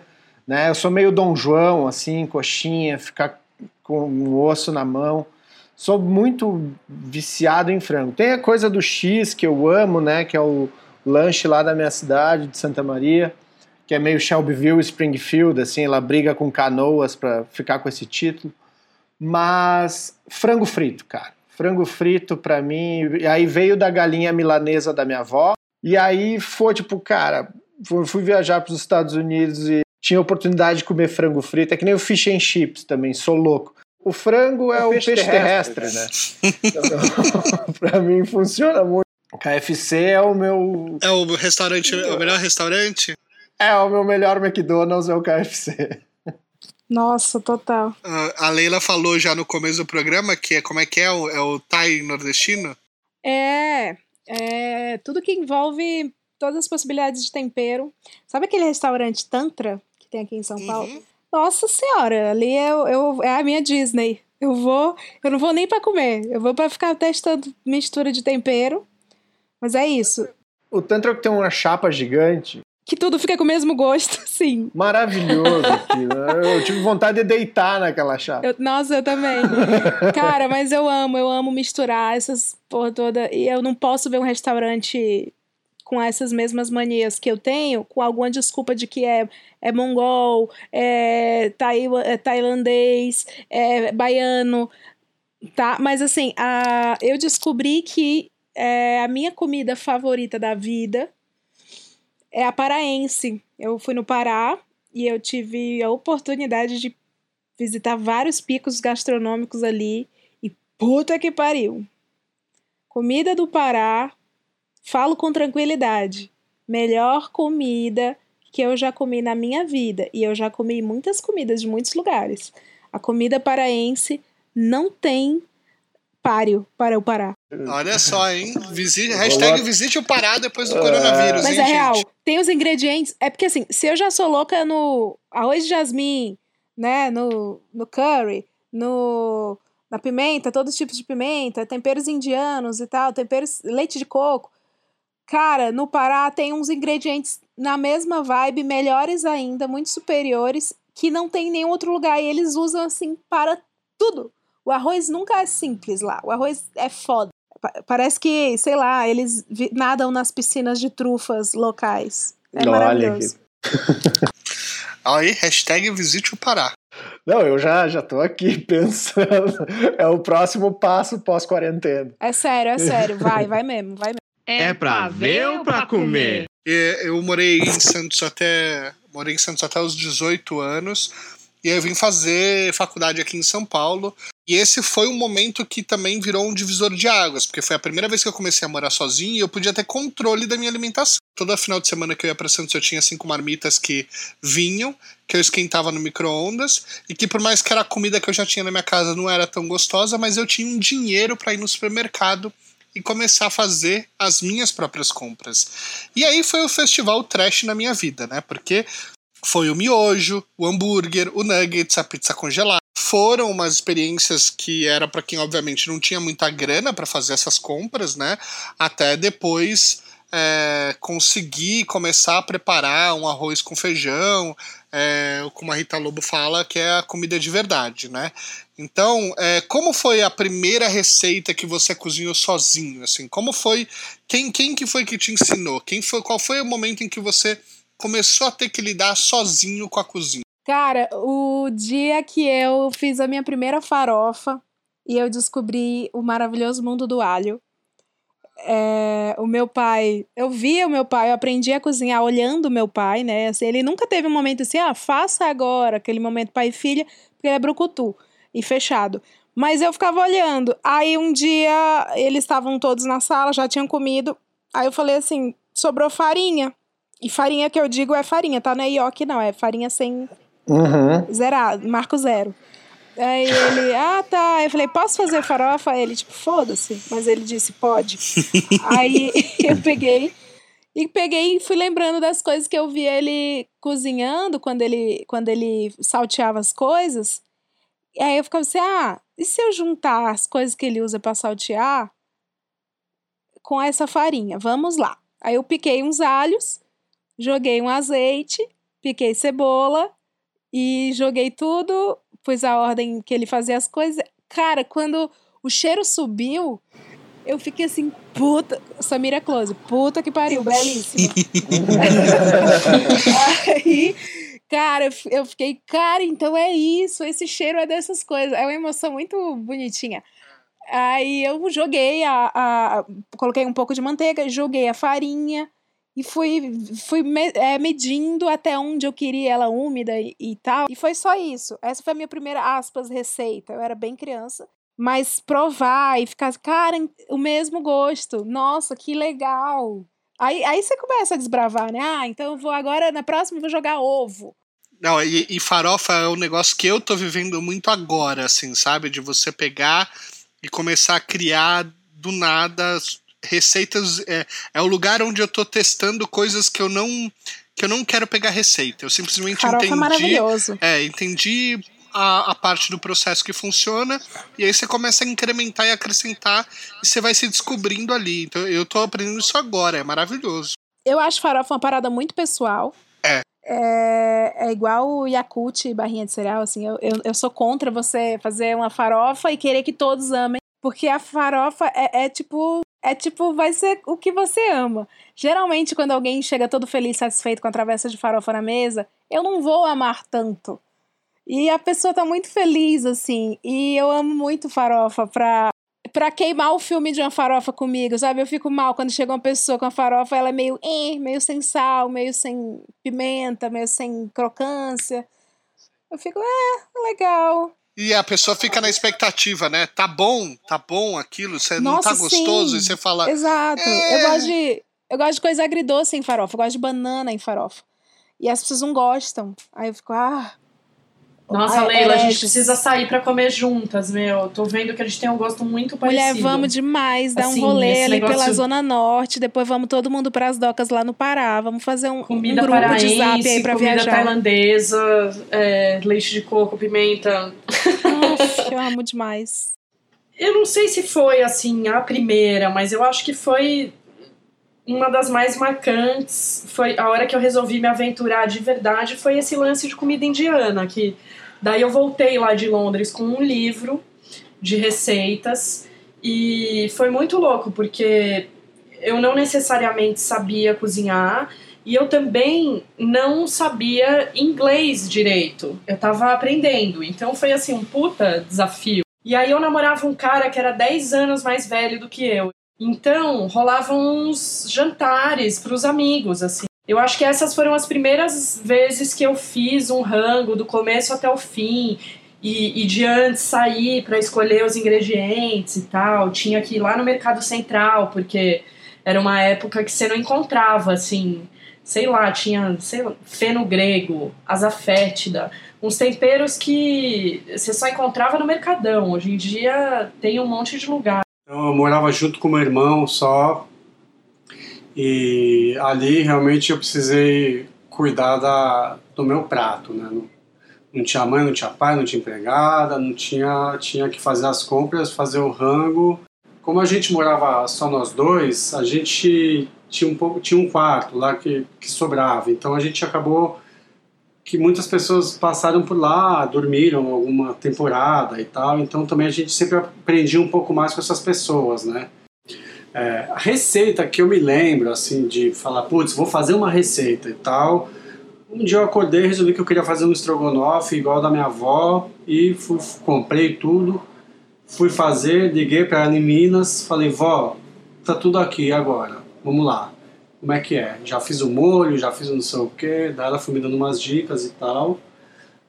né? Eu sou meio Dom João, assim, coxinha, ficar com o osso na mão. Sou muito viciado em frango. Tem a coisa do X que eu amo, né? Que é o lanche lá da minha cidade, de Santa Maria, que é meio Shelbyville Springfield, assim, ela briga com canoas para ficar com esse título. Mas frango frito, cara frango frito para mim. E aí veio da galinha milanesa da minha avó. E aí foi tipo, cara, fui viajar para os Estados Unidos e tinha oportunidade de comer frango frito. É que nem o fish and chips também, sou louco. O frango é, é o peixe, peixe terrestre, terrestre, né? <laughs> Então, para mim funciona muito. KFC é o meu. É o restaurante, é o melhor restaurante? É, o meu melhor McDonald's é o KFC. Nossa, total. a Leila falou já no começo do programa que é como é que é o, é o Thai nordestino? É, é tudo que envolve todas as possibilidades de tempero. Sabe aquele restaurante Tantra que tem aqui em São Paulo? Uhum. Nossa senhora, ali eu, eu, é a minha Disney. Eu vou, eu não vou nem para comer, eu vou para ficar testando mistura de tempero. Mas é isso. O Tantra que tem uma chapa gigante que tudo fica com o mesmo gosto, <laughs> sim. Maravilhoso aquilo. Eu tive vontade de deitar naquela chapa. Eu, nossa, eu também. <laughs> Cara, mas eu amo, eu amo misturar essas porra toda. E eu não posso ver um restaurante com essas mesmas manias que eu tenho, com alguma desculpa de que é, é mongol, é, é tailandês, é baiano, tá? Mas assim, a, eu descobri que é a minha comida favorita da vida é a paraense. Eu fui no Pará e eu tive a oportunidade de visitar vários picos gastronômicos ali e puta que pariu. Comida do Pará, falo com tranquilidade. Melhor comida que eu já comi na minha vida e eu já comi muitas comidas de muitos lugares. A comida paraense não tem páreo para o Pará. Olha só, hein? Visite, hashtag visite o Pará depois do coronavírus, Mas hein, é real, gente? tem os ingredientes. É porque assim, se eu já sou louca no arroz de jasmim, né? No, no curry, no, na pimenta, todos os tipos de pimenta, temperos indianos e tal, temperos, leite de coco. Cara, no Pará tem uns ingredientes na mesma vibe, melhores ainda, muito superiores, que não tem em nenhum outro lugar. E eles usam assim para tudo. O arroz nunca é simples lá. O arroz é foda. Parece que, sei lá, eles nadam nas piscinas de trufas locais. É Olha maravilhoso. <laughs> Aí, hashtag visite o Pará. Não, eu já, já tô aqui <laughs> pensando. É o próximo passo pós-quarentena. É sério, é sério. Vai, vai mesmo, vai mesmo. É pra ver ou pra comer? Eu morei em Santos até. Morei em Santos até os 18 anos. E aí eu vim fazer faculdade aqui em São Paulo. E esse foi um momento que também virou um divisor de águas, porque foi a primeira vez que eu comecei a morar sozinho e eu podia ter controle da minha alimentação. Toda final de semana que eu ia para Santos eu tinha cinco marmitas que vinham, que eu esquentava no micro-ondas, e que por mais que era a comida que eu já tinha na minha casa não era tão gostosa, mas eu tinha um dinheiro para ir no supermercado e começar a fazer as minhas próprias compras. E aí foi o festival trash na minha vida, né? Porque foi o miojo, o hambúrguer, o nuggets, a pizza congelada. Foram umas experiências que era para quem obviamente não tinha muita grana para fazer essas compras, né? Até depois é, conseguir começar a preparar um arroz com feijão, é, como a Rita Lobo fala, que é a comida de verdade, né? Então, é, como foi a primeira receita que você cozinhou sozinho? Assim, como foi? Quem, quem que foi que te ensinou? Quem foi? Qual foi o momento em que você começou a ter que lidar sozinho com a cozinha? Cara, o dia que eu fiz a minha primeira farofa e eu descobri o maravilhoso mundo do alho. É, o meu pai, eu via o meu pai, eu aprendi a cozinhar olhando o meu pai, né? Assim, ele nunca teve um momento assim, ah, faça agora, aquele momento pai e filha, porque ele é brucutu e fechado. Mas eu ficava olhando. Aí um dia eles estavam todos na sala, já tinham comido. Aí eu falei assim: sobrou farinha. E farinha que eu digo é farinha, tá? Não é ioki, não, é farinha sem Uhum. zerado, marco zero. Aí ele, ah tá. Eu falei, posso fazer farofa? Aí ele, tipo, foda-se. Mas ele disse, pode. <laughs> Aí <laughs> eu peguei e peguei e fui lembrando das coisas que eu vi ele cozinhando quando ele, quando ele salteava as coisas. E aí eu ficava assim, ah, e se eu juntar as coisas que ele usa para saltear com essa farinha? Vamos lá. Aí eu piquei uns alhos, joguei um azeite, piquei cebola e joguei tudo, pus a ordem que ele fazia as coisas. Cara, quando o cheiro subiu, eu fiquei assim, puta. Samira Close, puta que pariu, belíssima. <laughs> Aí, cara, eu fiquei, cara, então é isso, esse cheiro é dessas coisas. É uma emoção muito bonitinha. Aí eu joguei a, a- coloquei um pouco de manteiga, joguei a farinha e fui, fui me- é, medindo até onde eu queria ela úmida e, e tal. E foi só isso. Essa foi a minha primeira, aspas, receita. Eu era bem criança. Mas provar e ficar, cara, o mesmo gosto. Nossa, que legal. Aí, aí você começa a desbravar, né? Ah, então eu vou agora, na próxima, eu vou jogar ovo. Não, e, e farofa é um negócio que eu tô vivendo muito agora, assim, sabe? De você pegar e começar a criar do nada receitas. É, é o lugar onde eu tô testando coisas que eu não que eu não quero pegar receita. Eu simplesmente Farofa é entendi. maravilhoso. É, entendi a, a parte do processo que funciona, e aí você começa a incrementar e acrescentar, e você vai se descobrindo ali. Então eu tô aprendendo isso agora, é maravilhoso. Eu acho farofa uma parada muito pessoal. É. É, é igual o Yakult e barrinha de cereal, assim. Eu, eu, eu sou contra você fazer uma farofa e querer que todos amem. Porque a farofa é, é tipo. É tipo, vai ser o que você ama. Geralmente, quando alguém chega todo feliz, satisfeito com a travessa de farofa na mesa, eu não vou amar tanto. E a pessoa tá muito feliz, assim. E eu amo muito farofa pra, pra queimar o filme de uma farofa comigo, sabe? Eu fico mal quando chega uma pessoa com a farofa, ela é meio, eh, meio sem sal, meio sem pimenta, meio sem crocância. Eu fico, é, legal. E a pessoa fica na expectativa, né? Tá bom, tá bom aquilo, você não tá gostoso, sim. e você fala. Exato. "É". Eu gosto de. Eu gosto de coisa agridoce em farofa. Eu gosto de banana em farofa. E as pessoas não gostam. Aí eu fico, ah. Nossa, Leila, a gente precisa sair pra comer juntas, meu. Tô vendo que a gente tem um gosto muito parecido. Mulher, vamos demais dar Assim, um rolê ali negócio- pela Zona Norte. Depois vamos todo mundo pras docas lá no Pará. Vamos fazer um, um Comida grupo de paraense, zap aí pra comida viajar. tailandesa, é, leite de coco, pimenta. Uf, eu <laughs> amo demais. Eu não sei se foi, assim, a primeira, mas eu acho que foi uma das mais marcantes. Foi a hora que eu resolvi me aventurar de verdade, foi esse lance de comida indiana, que daí eu voltei lá de Londres com um livro de receitas e foi muito louco, porque eu não necessariamente sabia cozinhar e eu também não sabia inglês direito. Eu tava aprendendo, então foi assim um puta desafio. E aí eu namorava um cara que era 10 anos mais velho do que eu. Então, rolavam uns jantares pros amigos, assim. Eu acho que essas foram as primeiras vezes que eu fiz um rango do começo até o fim. E, e de antes sair para escolher os ingredientes e tal. Tinha que ir lá no Mercado Central, porque era uma época que você não encontrava, assim, sei lá, tinha sei lá, feno grego, asa fétida, uns temperos que você só encontrava no Mercadão. Hoje em dia tem um monte de lugar. Então, eu morava junto com meu irmão só. E ali realmente eu precisei cuidar da, do meu prato, né? Não, não tinha mãe, não tinha pai, não tinha empregada, não tinha, tinha que fazer as compras, fazer o rango. Como a gente morava só nós dois, a gente tinha um pouco tinha um quarto lá que, que sobrava. Então a gente acabou que muitas pessoas passaram por lá, dormiram alguma temporada e tal, então também a gente sempre aprendia um pouco mais com essas pessoas, né? É, a receita que eu me lembro, assim, de falar, putz, vou fazer uma receita e tal. Um dia eu acordei, resolvi que eu queria fazer um estrogonofe igual da minha avó e fui, comprei tudo, fui fazer, liguei para ela em Minas, falei, vó, tá tudo aqui agora, vamos lá. Como é que é? Já fiz o molho, já fiz não sei o que, daí ela foi me dando umas dicas e tal.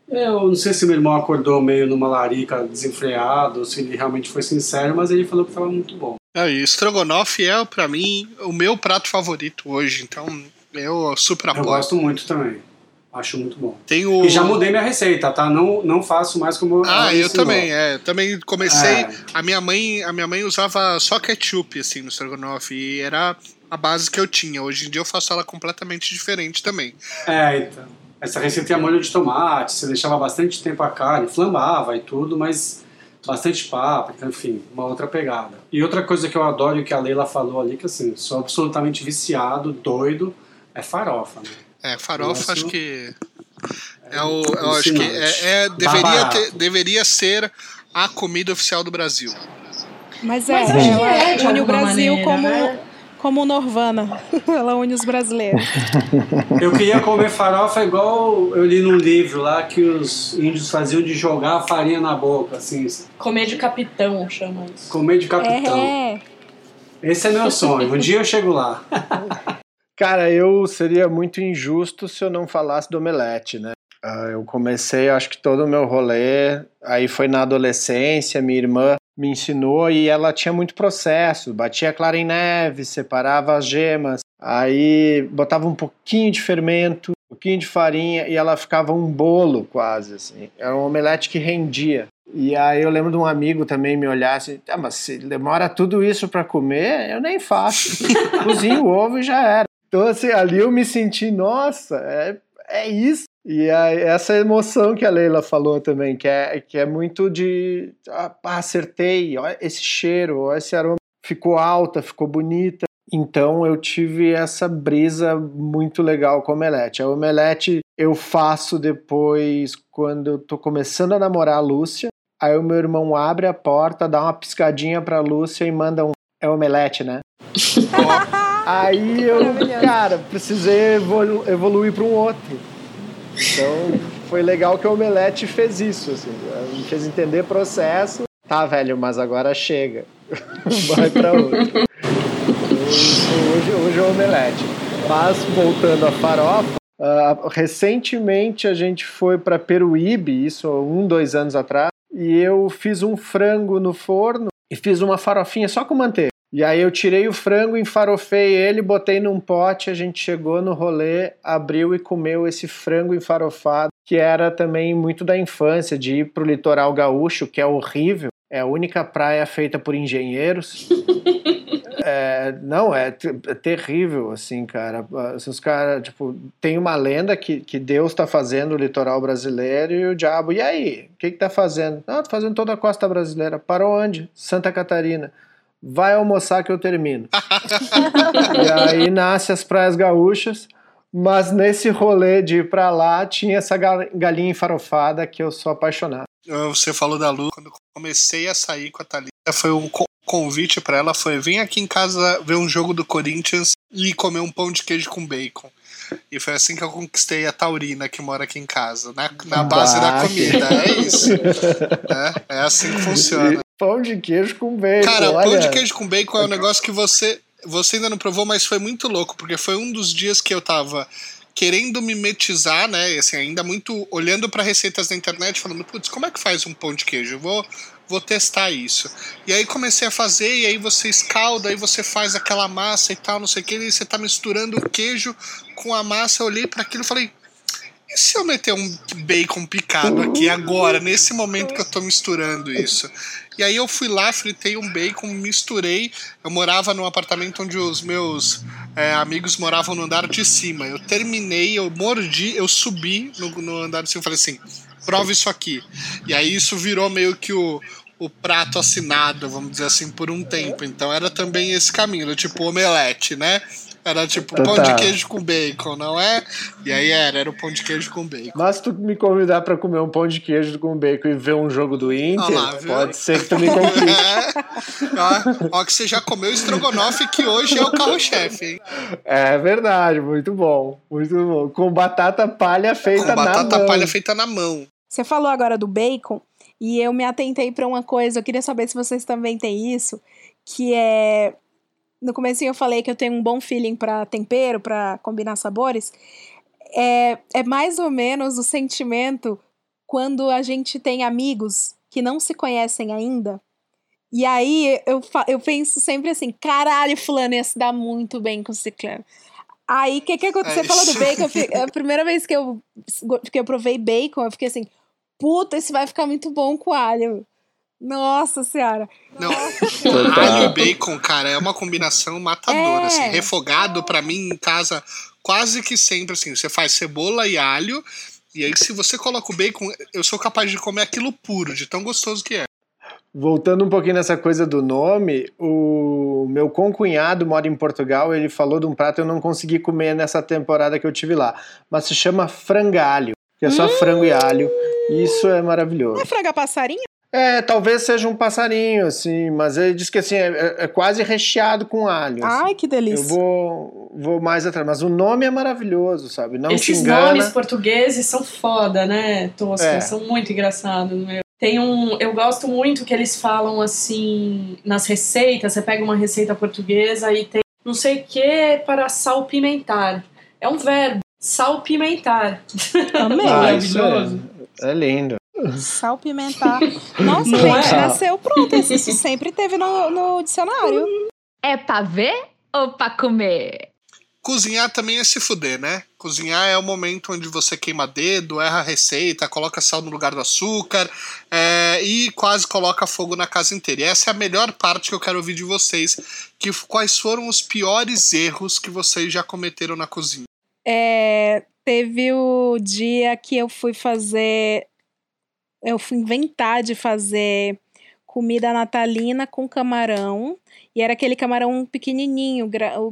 Eu não sei se meu irmão acordou meio numa larica desenfreado, se ele realmente foi sincero, mas ele falou que estava muito bom. É, e estrogonofe é, para mim, o meu prato favorito hoje, então eu super apoio. Eu gosto muito também. Acho muito bom. Tem o... E já mudei minha receita, tá? Não, não faço mais como Ah, eu também, é. Também comecei. É. A minha mãe, a minha mãe usava só ketchup assim no estrogonofe e era a base que eu tinha. Hoje em dia eu faço ela completamente diferente também. É, então. Essa receita tinha molho de tomate, você deixava bastante tempo a carne, flambava e tudo, mas bastante páprica, enfim, uma outra pegada. E outra coisa que eu adoro e que a Leila falou ali, que assim, sou absolutamente viciado, doido, é farofa, né? É, farofa acho que é o, eu acho que é, é deveria, ter, deveria ser a comida oficial do Brasil. Mas é, Mas ela é, une o Brasil maneira, como né? Como Norvana. <laughs> Ela une os brasileiros. Eu queria comer farofa igual eu li num livro lá que os índios faziam de jogar a farinha na boca, assim. Comer de capitão, chama isso. Comer de capitão. É. Esse é meu sonho. Um dia eu chego lá. <laughs> Cara, eu seria muito injusto se eu não falasse do omelete, né? Uh, eu comecei, acho que todo o meu rolê, aí foi na adolescência, minha irmã me ensinou e ela tinha muito processo, batia clara em neve, separava as gemas, aí botava um pouquinho de fermento, um pouquinho de farinha e ela ficava um bolo quase, assim. Era um omelete que rendia. E aí eu lembro de um amigo também me olhar assim, ah, mas se demora tudo isso para comer, eu nem faço. <laughs> Cozinho o ovo e já era. Então assim, ali eu me senti, nossa, é, é isso. E a, essa emoção que a Leila falou também, que é, que é muito de ah, acertei, esse cheiro, esse aroma ficou alta, ficou bonita. Então eu tive essa brisa muito legal com a omelete. A omelete eu faço depois quando eu tô começando a namorar a Lúcia. Aí o meu irmão abre a porta, dá uma piscadinha pra Lúcia e manda um. É omelete, né? <laughs> Aí eu, cara, precisei evolu evoluir para um outro. Então, foi legal que o Omelete fez isso, assim, me fez entender processo. Tá, velho, mas agora chega. <laughs> Vai para outro. Hoje, hoje é o Omelete. Mas, voltando à farofa, uh, recentemente a gente foi para Peruíbe, isso um, dois anos atrás, e eu fiz um frango no forno e fiz uma farofinha só com manteiga. E aí eu tirei o frango, enfarofei ele, botei num pote, a gente chegou no rolê, abriu e comeu esse frango enfarofado, que era também muito da infância, de ir pro litoral gaúcho, que é horrível, é a única praia feita por engenheiros. <laughs> é, não, é, é, terrível, assim, cara. Os caras, tipo, tem uma lenda que, que Deus tá fazendo o litoral brasileiro e o diabo, e aí? O que que tá fazendo? Não, tá fazendo toda a costa brasileira. Para onde? Santa Catarina vai almoçar que eu termino. e aí nasce as praias gaúchas, mas nesse rolê de ir pra lá tinha essa galinha enfarofada que eu sou apaixonado. Você falou da Lu, quando comecei a sair com a Thalita, foi um convite para ela, foi vem aqui em casa ver um jogo do Corinthians e comer um pão de queijo com bacon. E foi assim que eu conquistei a Taurina, que mora aqui em casa, na, na base da comida. É isso. <laughs> É, é assim que funciona. Pão de queijo com bacon. Cara, olha. pão de queijo com bacon é um negócio que você. Você ainda não provou, mas foi muito louco, porque foi um dos dias que eu tava querendo mimetizar, né? Assim, ainda muito olhando para receitas na internet, falando, putz, como é que faz um pão de queijo? Eu vou, vou testar isso. E aí comecei a fazer, e aí você escalda, aí você faz aquela massa e tal, não sei o que, e você tá misturando o queijo com a massa. Olhei para aquilo e falei, e se eu meter um bacon picado aqui agora, nesse momento que eu tô misturando isso? E aí eu fui lá, fritei um bacon, misturei. Eu morava num apartamento onde os meus é, amigos moravam no andar de cima. Eu terminei, eu mordi, eu subi no, no andar de cima e falei assim: prova isso aqui. E aí isso virou meio que o, o prato assinado, vamos dizer assim, por um tempo. Então era também esse caminho, tipo omelete, né? Era tipo pão de queijo com bacon, não é? E aí era, era o pão de queijo com bacon. Mas se tu me convidar para comer um pão de queijo com bacon e ver um jogo do Inter, lá, pode ser que tu me conquiste. <laughs> ó, ó, que você já comeu estrogonofe, que hoje é o carro-chefe, hein? É verdade, muito bom, muito bom. Com batata palha feita com na mão. batata palha feita na mão. Você falou agora do bacon, e eu me atentei para uma coisa, eu queria saber se vocês também têm isso, que é no começo eu falei que eu tenho um bom feeling para tempero, para combinar sabores. É, é mais ou menos o sentimento quando a gente tem amigos que não se conhecem ainda. E aí eu, eu penso sempre assim: caralho, Fulano ia se dar muito bem com o Ciclano. Aí o que, que aconteceu? É Você falou do bacon. a <laughs> primeira vez que eu, que eu provei bacon, eu fiquei assim: puta, esse vai ficar muito bom com alho. Nossa senhora. Não, alho e bacon, cara, é uma combinação matadora. Assim. É. Assim, refogado, para mim, em casa, quase que sempre assim. Você faz cebola e alho. E aí, se você coloca o bacon, eu sou capaz de comer aquilo puro, de tão gostoso que é. Voltando um pouquinho nessa coisa do nome, o meu concunhado mora em Portugal, ele falou de um prato que eu não consegui comer nessa temporada que eu tive lá, mas se chama frangalho, que é só hum. frango e alho. Isso é maravilhoso. Não é franga passarinho? É, talvez seja um passarinho, assim, mas ele diz que assim, é, é, é quase recheado com alho. Assim. Ai, que delícia. Eu vou, vou mais atrás, mas o nome é maravilhoso, sabe? Não Esses te engana. nomes portugueses são foda, né, Tosca? É. São muito engraçados, meu. Tem um. Eu gosto muito que eles falam assim nas receitas. Você pega uma receita portuguesa e tem não sei o que para salpimentar. É um verbo. Salpimentar. Amém. Ah, <laughs> Maravilhoso. É, é lindo. Salpimentar. Nossa, Não gente, é? nasceu pronto. Isso sempre teve no, no dicionário. É pra ver ou pra comer? Cozinhar também é se fuder, né? Cozinhar é o momento onde você queima dedo, erra a receita, coloca sal no lugar do açúcar é, e quase coloca fogo na casa inteira. E essa é a melhor parte que eu quero ouvir de vocês. Que, quais foram os piores erros que vocês já cometeram na cozinha? É, teve o dia que eu fui fazer eu fui inventar de fazer comida natalina com camarão. E era aquele camarão pequenininho,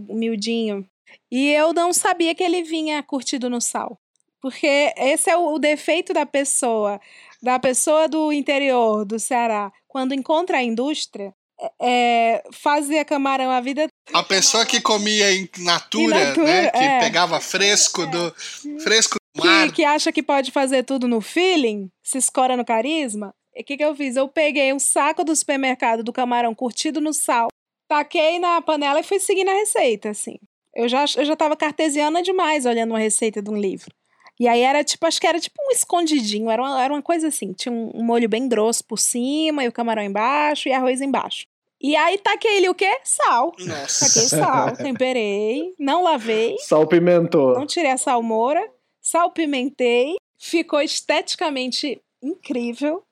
humildinho. E eu não sabia que ele vinha curtido no sal. Porque esse é o, o defeito da pessoa, da pessoa do interior do Ceará. Quando encontra a indústria, é, fazia camarão a vida a pessoa que comia em natura, in natura né? Que é. pegava fresco do fresco que, que acha que pode fazer tudo no feeling, se escora no carisma. O que, que eu fiz? Eu peguei um saco do supermercado do camarão curtido no sal, taquei na panela e fui seguindo a receita, assim. Eu já, eu já tava cartesiana demais olhando uma receita de um livro. E aí era tipo, acho que era tipo um escondidinho, era uma, era uma coisa assim. Tinha um, um molho bem grosso por cima, e o camarão embaixo, e arroz embaixo. E aí taquei ele o quê? Sal. Nossa. Taquei sal, <laughs> temperei, não lavei. Sal pimentou. Não tirei a salmoura salpimentei, ficou esteticamente incrível.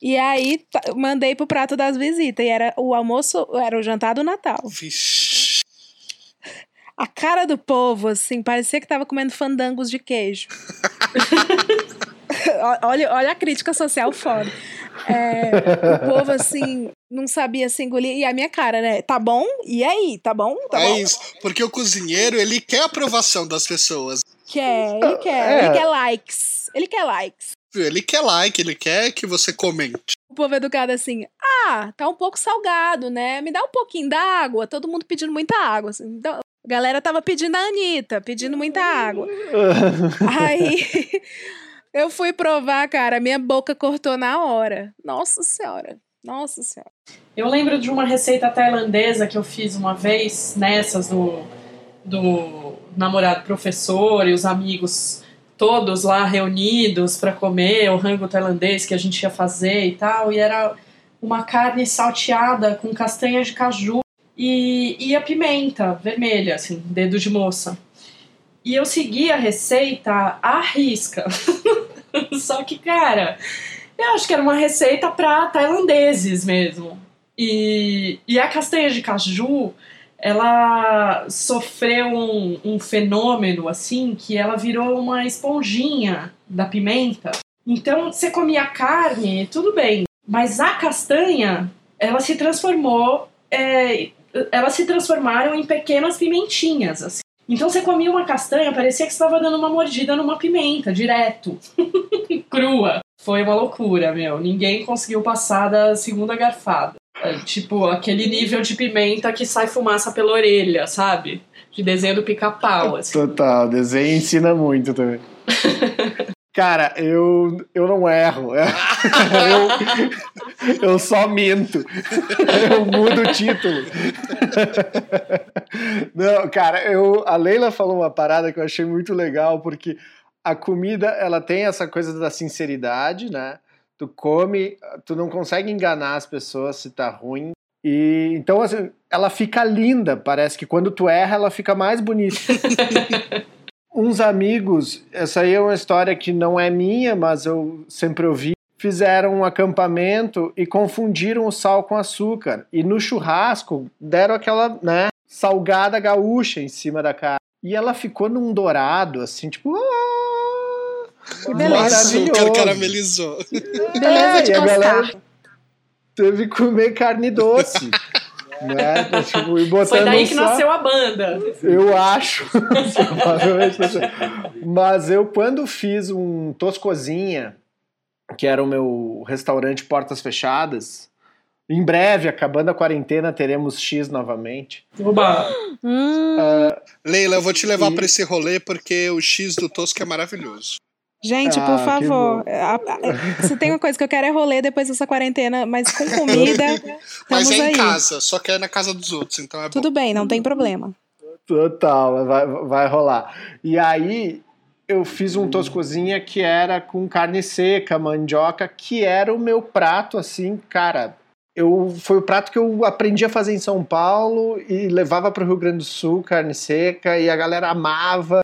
E aí mandei pro prato das visitas. E era o almoço, era o jantar do Natal. Vixe. A cara do povo, assim, parecia que tava comendo fandangos de queijo. <laughs> <laughs> olha, olha a crítica social foda. É, o povo, assim, não sabia se engolir. E a minha cara, né? Tá bom? E aí? Tá bom? Tá é bom? isso. Porque o cozinheiro, ele quer a aprovação das pessoas. Quer, ele quer. É. Ele quer likes. Ele quer likes. Ele quer like, ele quer que você comente. O povo educado assim, ah, tá um pouco salgado, né? Me dá um pouquinho d'água. Todo mundo pedindo muita água. Assim. Então, a galera tava pedindo a Anitta, pedindo muita água. <laughs> Aí <laughs> eu fui provar, cara, minha boca cortou na hora. Nossa senhora. Nossa senhora. Eu lembro de uma receita tailandesa que eu fiz uma vez, nessas do, do namorado professor e os amigos todos lá reunidos para comer o rango tailandês que a gente ia fazer e tal. E era uma carne salteada com castanha de caju e, e a pimenta vermelha, assim, dedo de moça. E eu segui a receita à risca. <laughs> Só que, cara, eu acho que era uma receita para tailandeses mesmo. E, e a castanha de caju, ela sofreu um, um fenômeno assim que ela virou uma esponjinha da pimenta. Então você comia carne, tudo bem, Mas a castanha, ela se transformou, é, elas se transformaram em pequenas pimentinhas, assim. Então você comia uma castanha, parecia que estava dando uma mordida numa pimenta, direto. <laughs> Crua. Foi uma loucura, meu. Ninguém conseguiu passar da segunda garfada. É, tipo, aquele nível de pimenta que sai fumaça pela orelha, sabe? De desenho do pica-pau, assim. Total, desenho ensina muito também. <laughs> Cara, eu, eu não erro. <laughs> Eu, eu só minto. Eu mudo o título. <laughs> Não, cara, eu, a Leila falou uma parada que eu achei muito legal, porque a comida ela tem essa coisa da sinceridade, né? Tu come, tu não consegue enganar as pessoas se tá ruim. E então assim, ela fica linda, parece que quando tu erra ela fica mais bonita. <laughs> Uns amigos, essa aí é uma história que não é minha, mas eu sempre ouvi, fizeram um acampamento e confundiram o sal com açúcar. E no churrasco deram aquela, né, salgada gaúcha em cima da carne. E ela ficou num dourado, assim, tipo, ah, que beleza. açúcar caramelizou. Beleza é, de a galera teve que comer carne doce. <laughs> né? Então, tipo, e botando Foi daí que nasceu a banda. Eu acho. <laughs> Mas eu, quando fiz um Toscozinha, que era o meu restaurante Portas Fechadas, em breve, acabando a quarentena, teremos X novamente. Oba! Hum. <gasps> Uh, Leila, eu vou te levar e... para esse rolê porque o X do Tosco é maravilhoso. Gente, ah, por favor. Se tem uma coisa que eu quero é rolê depois dessa quarentena, mas com <laughs> comida. mas é em aí. casa, só que é na casa dos outros, então é Tudo bom. bem, não tem problema. Total, vai, vai rolar. E aí, eu fiz um toscozinha que era com carne seca, mandioca, que era o meu prato, assim, cara. Eu, foi o prato que eu aprendi a fazer em São Paulo e levava para o Rio Grande do Sul, carne seca, e a galera amava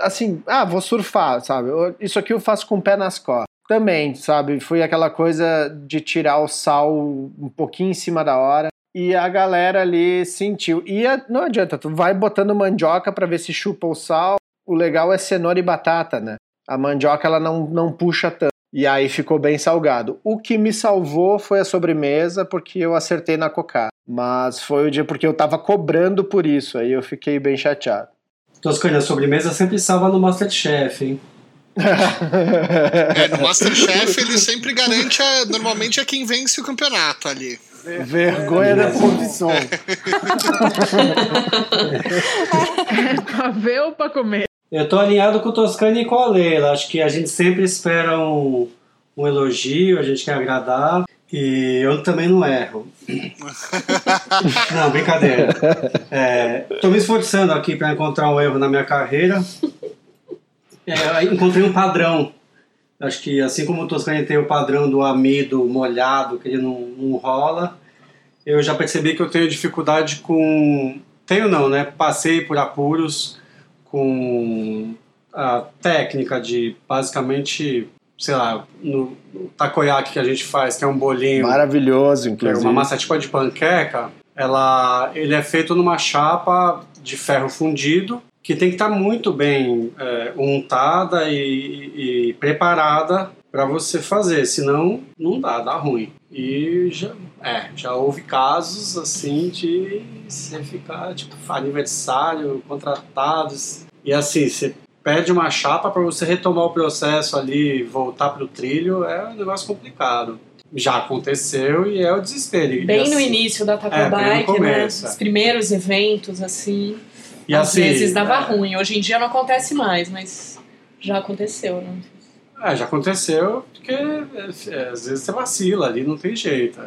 assim, ah, vou surfar, sabe? Isso aqui eu faço com o pé nas costas. Também, sabe? Foi aquela coisa de tirar o sal um pouquinho em cima da hora. E a galera ali sentiu. E não adianta, tu vai botando mandioca para ver se chupa o sal. O legal é cenoura e batata, né? A mandioca ela não, não puxa tanto. E aí ficou bem salgado. O que me salvou foi a sobremesa, porque eu acertei na cocada. Mas foi o dia porque eu tava cobrando por isso, aí eu fiquei bem chateado. Toscana, a sobremesa sempre salva no Masterchef, hein? <laughs> é, no Masterchef ele sempre garante, a, normalmente é quem vence o campeonato ali. Vergonha da condição. é <laughs> pra ver ou pra comer? Eu tô alinhado com o Toscani e com a Leila. Acho que a gente sempre espera um, um elogio, a gente quer agradar. E eu também não erro. <laughs> não, brincadeira. Estou é, me esforçando aqui para encontrar um erro na minha carreira. É, encontrei um padrão. Acho que assim como o Toscani tem o padrão do amido molhado, que ele não, não rola, eu já percebi que eu tenho dificuldade com. Tenho não, né? Passei por apuros com a técnica de basicamente sei lá, no, no takoyaki que a gente faz, que é um bolinho. Maravilhoso, inclusive. É uma massa tipo de panqueca, ela, ele é feito numa chapa de ferro fundido que tem que estar muito bem é, untada e, e preparada para você fazer, senão não dá, dá ruim. E já, é, já houve casos assim de você ficar tipo aniversário, contratados e assim, você perde uma chapa para você retomar o processo ali, voltar para o trilho, é um negócio complicado. Já aconteceu e é o desespero. Bem assim, no início da Taco é, Bike, né? Os primeiros eventos, assim. E às assim, vezes dava é... ruim. Hoje em dia não acontece mais, mas já aconteceu, né? É, já aconteceu, porque é, às vezes você vacila ali, não tem jeito.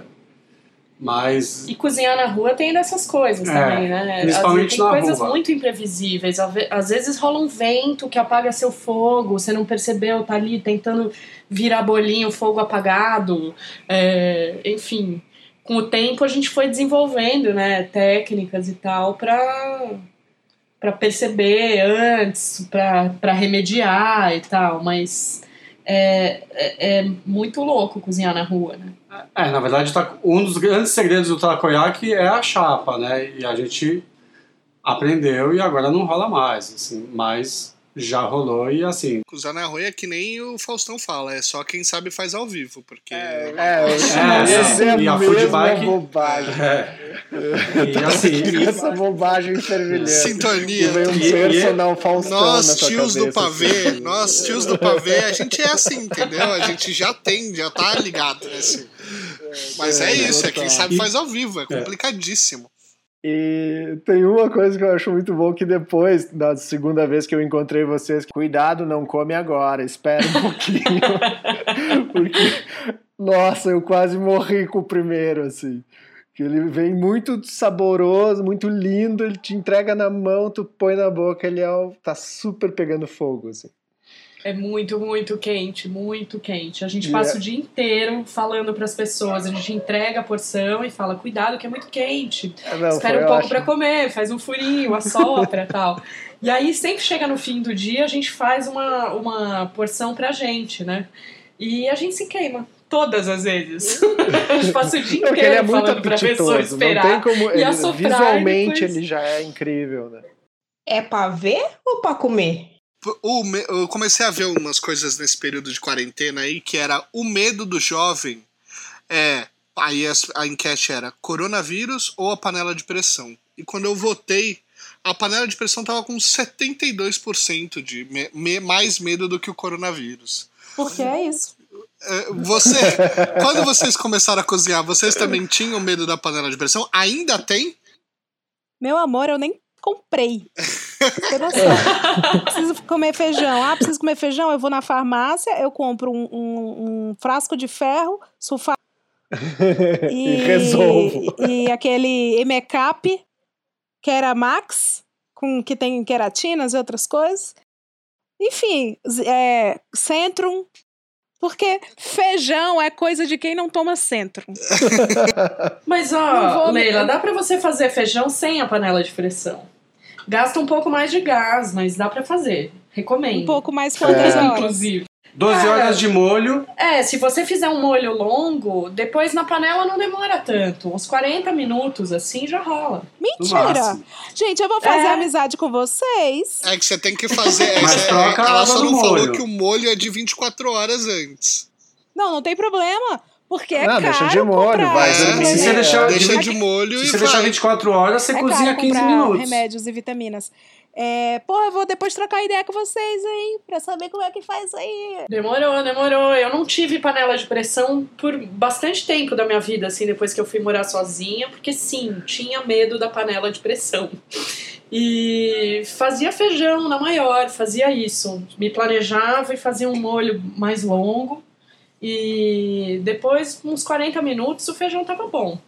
Mas. E cozinhar na rua tem dessas coisas é, também, né? Principalmente tem na coisas rua. muito imprevisíveis. Às vezes rola um vento que apaga seu fogo, você não percebeu, tá ali tentando virar bolinho, fogo apagado. É, enfim, com o tempo a gente foi desenvolvendo né, técnicas e tal para para perceber antes, para remediar e tal, mas é, é, é muito louco cozinhar na rua, né? É, na verdade, tá, um dos grandes segredos do takoyaki é a chapa, né? E a gente aprendeu e agora não rola mais, assim, mas Já rolou e assim. Cruzar na rua é que nem o Faustão fala, é só quem sabe faz ao vivo, porque. É, É, isso é, é e a mesma foodbike- bobagem. É. E assim, <laughs> Essa bobagem fervilhante. Sintonia. E vem um E- e- personal Faustão Nós, tios do pavê, assim. nós, tios do pavê, a gente é assim, entendeu? A gente já tem, já tá ligado nesse. Mas é, É, isso, é quem sabe faz ao vivo, é complicadíssimo. E tem uma coisa que eu acho muito bom que depois, da segunda vez que eu encontrei vocês, cuidado, não come agora, espera um <laughs> pouquinho. Porque, nossa, eu quase morri com o primeiro, assim. Que ele vem muito saboroso, muito lindo, ele te entrega na mão, tu põe na boca, ele é, tá super pegando fogo, assim. É muito, muito quente, muito quente. A gente passa é- o dia inteiro falando para as pessoas. A gente entrega a porção e fala: cuidado, que é muito quente. Ah, não, Espera um pouco para comer, faz um furinho, assopra e tal. <laughs> E aí, sempre chega no fim do dia, a gente faz uma, uma porção pra gente, né? E a gente se queima. Todas as vezes. <laughs> a gente passa o dia Porque ele é inteiro muito falando pra pessoa apetitoso, não esperar. tem como... e ele- assoprar, visualmente depois- ele já é incrível, né? É pra ver ou pra comer? O eu comecei a ver umas coisas nesse período de quarentena aí, que era o medo do jovem é. Aí as- a enquete era coronavírus ou a panela de pressão. E quando eu votei, a panela de pressão tava com 72% de me- me- mais medo do que o coronavírus. Porque é isso. É, Você, <laughs> quando vocês começaram a cozinhar, vocês também tinham medo da panela de pressão? Ainda tem? Meu amor, eu nem comprei. <laughs> Tem noção. preciso comer feijão. Ah, preciso comer feijão? Eu vou na farmácia, eu compro um, um- um frasco de ferro, sulfato <laughs> e resolvo. e aquele Emecap, que era Max, com, que tem queratinas e outras coisas. Enfim, é, Centrum. Porque feijão é coisa de quem não toma Centrum. <laughs> Mas, ó, Leila, dá pra você fazer feijão sem a panela de pressão. Gasta um pouco mais de gás, mas dá pra fazer. Recomendo. Um pouco mais quantas É. horas? Inclusive. 12 Cara, horas de molho. É, se você fizer um molho longo, depois na panela não demora tanto. Uns 40 minutos, assim, já rola. Mentira! Gente, eu vou fazer É. amizade com vocês. É que você tem que fazer. Mas essa- troca a ela só não falou molho. que o molho é de 24 horas antes. Não, não tem problema. Porque é Não, caro deixa de molho, comprar vai É, dormir. Se você deixar- deixa de- de molho Se e você deixar vai. 24 horas, você é cozinha caro 15 comprar minutos. remédios e vitaminas. É, porra, eu vou depois trocar ideia com vocês aí, pra saber como é que faz aí. Demorou, demorou. Eu não tive panela de pressão por bastante tempo da minha vida, assim, depois que eu fui morar sozinha, porque sim, tinha medo da panela de pressão. E fazia feijão na maior, fazia isso. Me planejava e fazia um molho mais longo. E depois, uns 40 minutos, o feijão tava bom.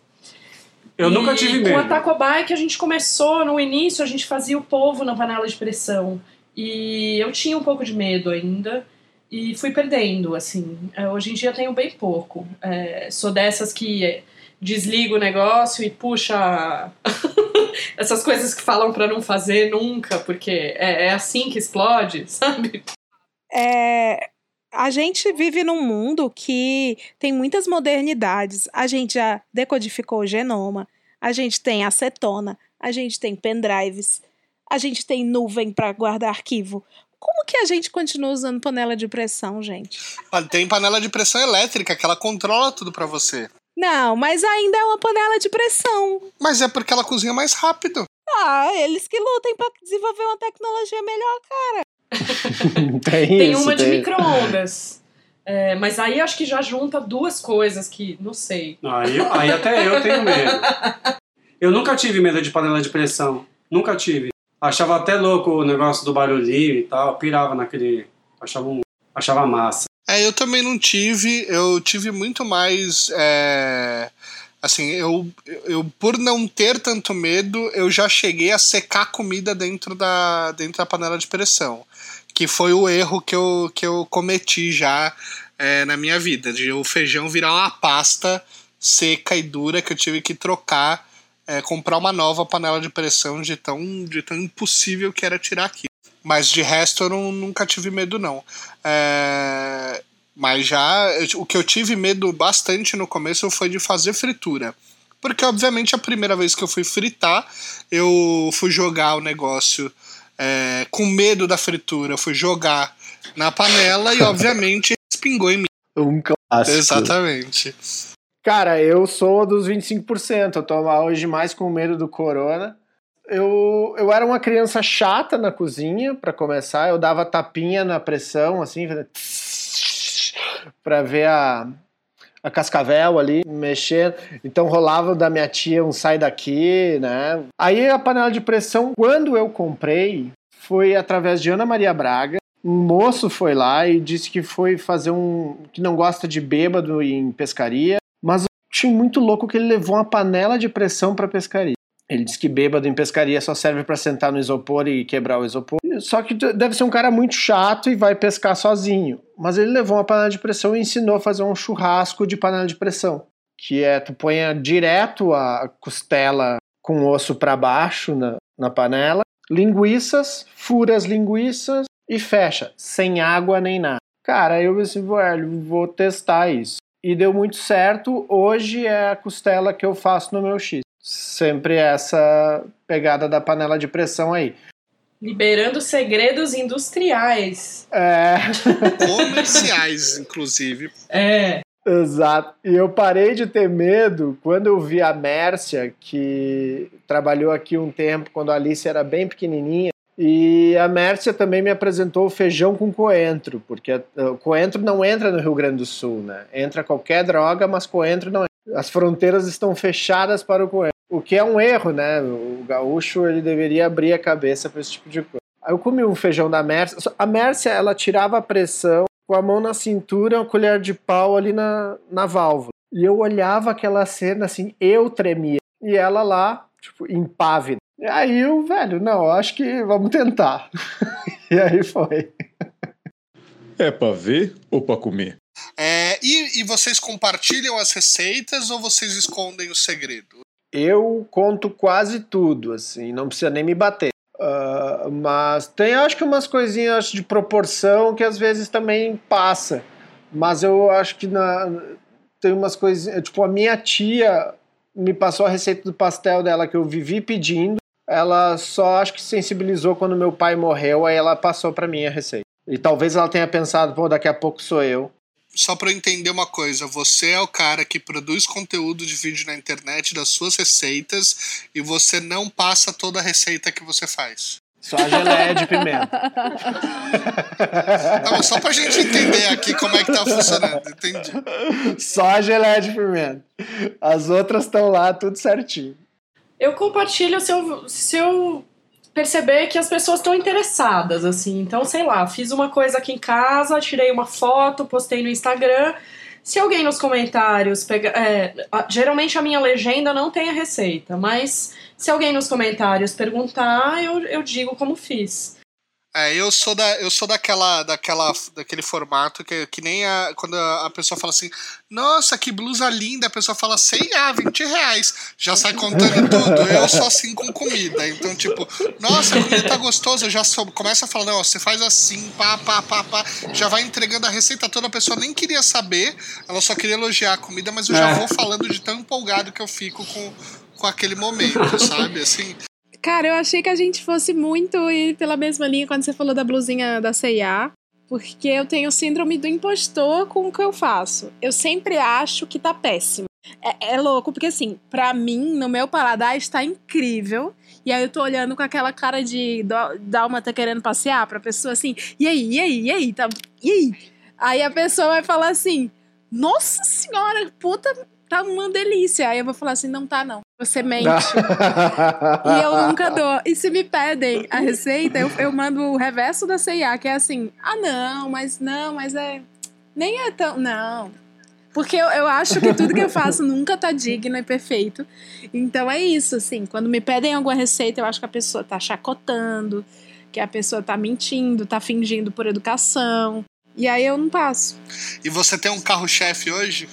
Eu E nunca tive Com a medo. Taco Bike a gente começou, no início a gente fazia o polvo na panela de pressão. E eu tinha um pouco de medo ainda. E fui perdendo, assim. É, Hoje em dia tenho bem pouco. É, sou dessas que desliga o negócio e puxa <laughs> essas coisas que falam pra não fazer nunca, porque é, é assim que explode, <laughs> sabe? É, a gente vive num mundo que tem muitas modernidades. A gente já decodificou o genoma, a gente tem acetona, a gente tem pendrives, a gente tem nuvem para guardar arquivo. Como que a gente continua usando panela de pressão, gente? Tem panela de pressão elétrica que ela controla tudo pra você. Não, mas ainda é uma panela de pressão. Mas é porque ela cozinha mais rápido. Ah, eles que lutem para desenvolver uma tecnologia melhor, cara. <laughs> tem, Tem isso, uma de tem. micro-ondas. É, mas aí acho que já junta duas coisas que, não sei. Aí, aí até eu tenho medo. Eu nunca tive medo de panela de pressão. Nunca tive. Achava até louco o negócio do barulhinho e tal. Pirava naquele. Achava, um, achava massa. É, eu também não tive. Eu tive muito mais. é, assim, eu, eu, por não ter tanto medo, eu já cheguei a secar comida dentro da, dentro da panela de pressão. Que foi o erro que eu, que eu cometi já é, na minha vida. De o feijão virar uma pasta seca e dura que eu tive que trocar. é, comprar uma nova panela de pressão de tão, de tão impossível que era tirar aqui. Mas de resto eu não- nunca tive medo, não. É, mas já o que eu tive medo bastante no começo foi de fazer fritura. Porque, obviamente, a primeira vez que eu fui fritar, eu fui jogar o negócio é, com medo da fritura, eu fui jogar na panela e, obviamente, espingou em mim. Um clássico. Exatamente. Cara, eu sou dos 25%. Eu tô hoje mais com medo do corona. Eu, eu era uma criança chata na cozinha, para começar. Eu dava tapinha na pressão, assim, para ver a, a cascavel ali mexendo. Então rolava da minha tia um sai daqui, né? Aí a panela de pressão, quando eu comprei, foi através de Ana Maria Braga. Um moço foi lá e disse que foi fazer um. que não gosta de bêbado em pescaria, mas achei muito louco que ele levou uma panela de pressão para pescaria. Ele disse que bêbado em pescaria só serve para sentar no isopor e quebrar o isopor. Só que deve ser um cara muito chato e vai pescar sozinho. Mas ele levou uma panela de pressão e ensinou a fazer um churrasco de panela de pressão. Que é, tu põe direto a costela com osso para baixo na, na panela, linguiças, fura as linguiças e fecha, sem água nem nada. Cara, eu disse, velho, vou testar isso. E deu muito certo. Hoje é a costela que eu faço no meu X sempre essa pegada da panela de pressão aí. Liberando segredos industriais. É. <laughs> Comerciais, inclusive. É. Exato. E eu parei de ter medo quando eu vi a Mércia, que trabalhou aqui um tempo, quando a Alice era bem pequenininha. E a Mércia também me apresentou o feijão com coentro, porque o coentro não entra no Rio Grande do Sul, né? Entra qualquer droga, mas coentro não entra. As fronteiras estão fechadas para o coentro. O que é um erro, né? O gaúcho ele deveria abrir a cabeça para esse tipo de coisa. Aí eu comi um feijão da Mércia. A Mércia, ela tirava a pressão com a mão na cintura, uma colher de pau ali na, na válvula. E eu olhava aquela cena assim, eu tremia. E ela lá, tipo, impávida. E aí eu, velho, não, acho que vamos tentar. <laughs> e aí foi. É pra ver ou pra comer? É, e, e vocês compartilham as receitas ou vocês escondem o segredo? Eu conto quase tudo, assim, não precisa nem me bater. Uh, mas tem, acho que umas coisinhas de proporção que às vezes também passa. Mas eu acho que na, tem umas coisinhas. Tipo, a minha tia me passou a receita do pastel dela que eu vivi pedindo. Ela só acho que sensibilizou quando meu pai morreu, aí ela passou para mim a receita. E talvez ela tenha pensado, pô, daqui a pouco sou eu só para eu entender uma coisa, você é o cara que produz conteúdo de vídeo na internet das suas receitas e você não passa toda a receita que você faz. Só a geleia de pimenta. <laughs> Tá só pra gente entender aqui como é que tá funcionando, entendi. Só a geleia de pimenta. As outras estão lá, tudo certinho. Eu compartilho se eu, se eu perceber que as pessoas estão interessadas, assim. Então, sei lá, fiz uma coisa aqui em casa, tirei uma foto, postei no Instagram. Se alguém nos comentários pega, é, geralmente a minha legenda não tem a receita, mas se alguém nos comentários perguntar, eu, eu digo como fiz. É, eu sou da, eu sou daquela, daquela, daquele formato que, que nem a, quando a, pessoa fala assim, nossa, que blusa linda, a pessoa fala 100, ah, 20 reais, já sai contando tudo. Eu sou assim com comida, então tipo, nossa, a comida tá gostosa, eu já começa a falar, não, você faz assim, pá, pá, pá, pá, já vai entregando a receita toda, a pessoa nem queria saber, ela só queria elogiar a comida, mas eu já é. vou falando de tão empolgado que eu fico com, com aquele momento, sabe? Assim, Cara, eu achei que a gente fosse muito ir pela mesma linha quando você falou da blusinha da C&A, porque eu tenho síndrome do impostor com o que eu faço. Eu sempre acho que tá péssimo. É, é louco, porque assim, pra mim, no meu paladar, está incrível. E aí eu tô olhando com aquela cara de Dalma tá querendo passear pra pessoa assim, e aí, e aí, e aí, tá, e aí? Aí a pessoa vai falar assim, nossa senhora, puta, tá uma delícia. Aí eu vou falar assim, não tá não. Você mente. <laughs> e eu nunca dou. E se me pedem a receita, eu, eu mando o reverso da CIA, que é assim: ah, não, mas não, mas é. Nem é tão. Não. Porque eu, eu acho que tudo que eu faço nunca tá digno e perfeito. Então é isso, assim. Quando me pedem alguma receita, eu acho que a pessoa tá chacotando, que a pessoa tá mentindo, tá fingindo por educação. E aí eu não passo. E você tem um carro-chefe hoje?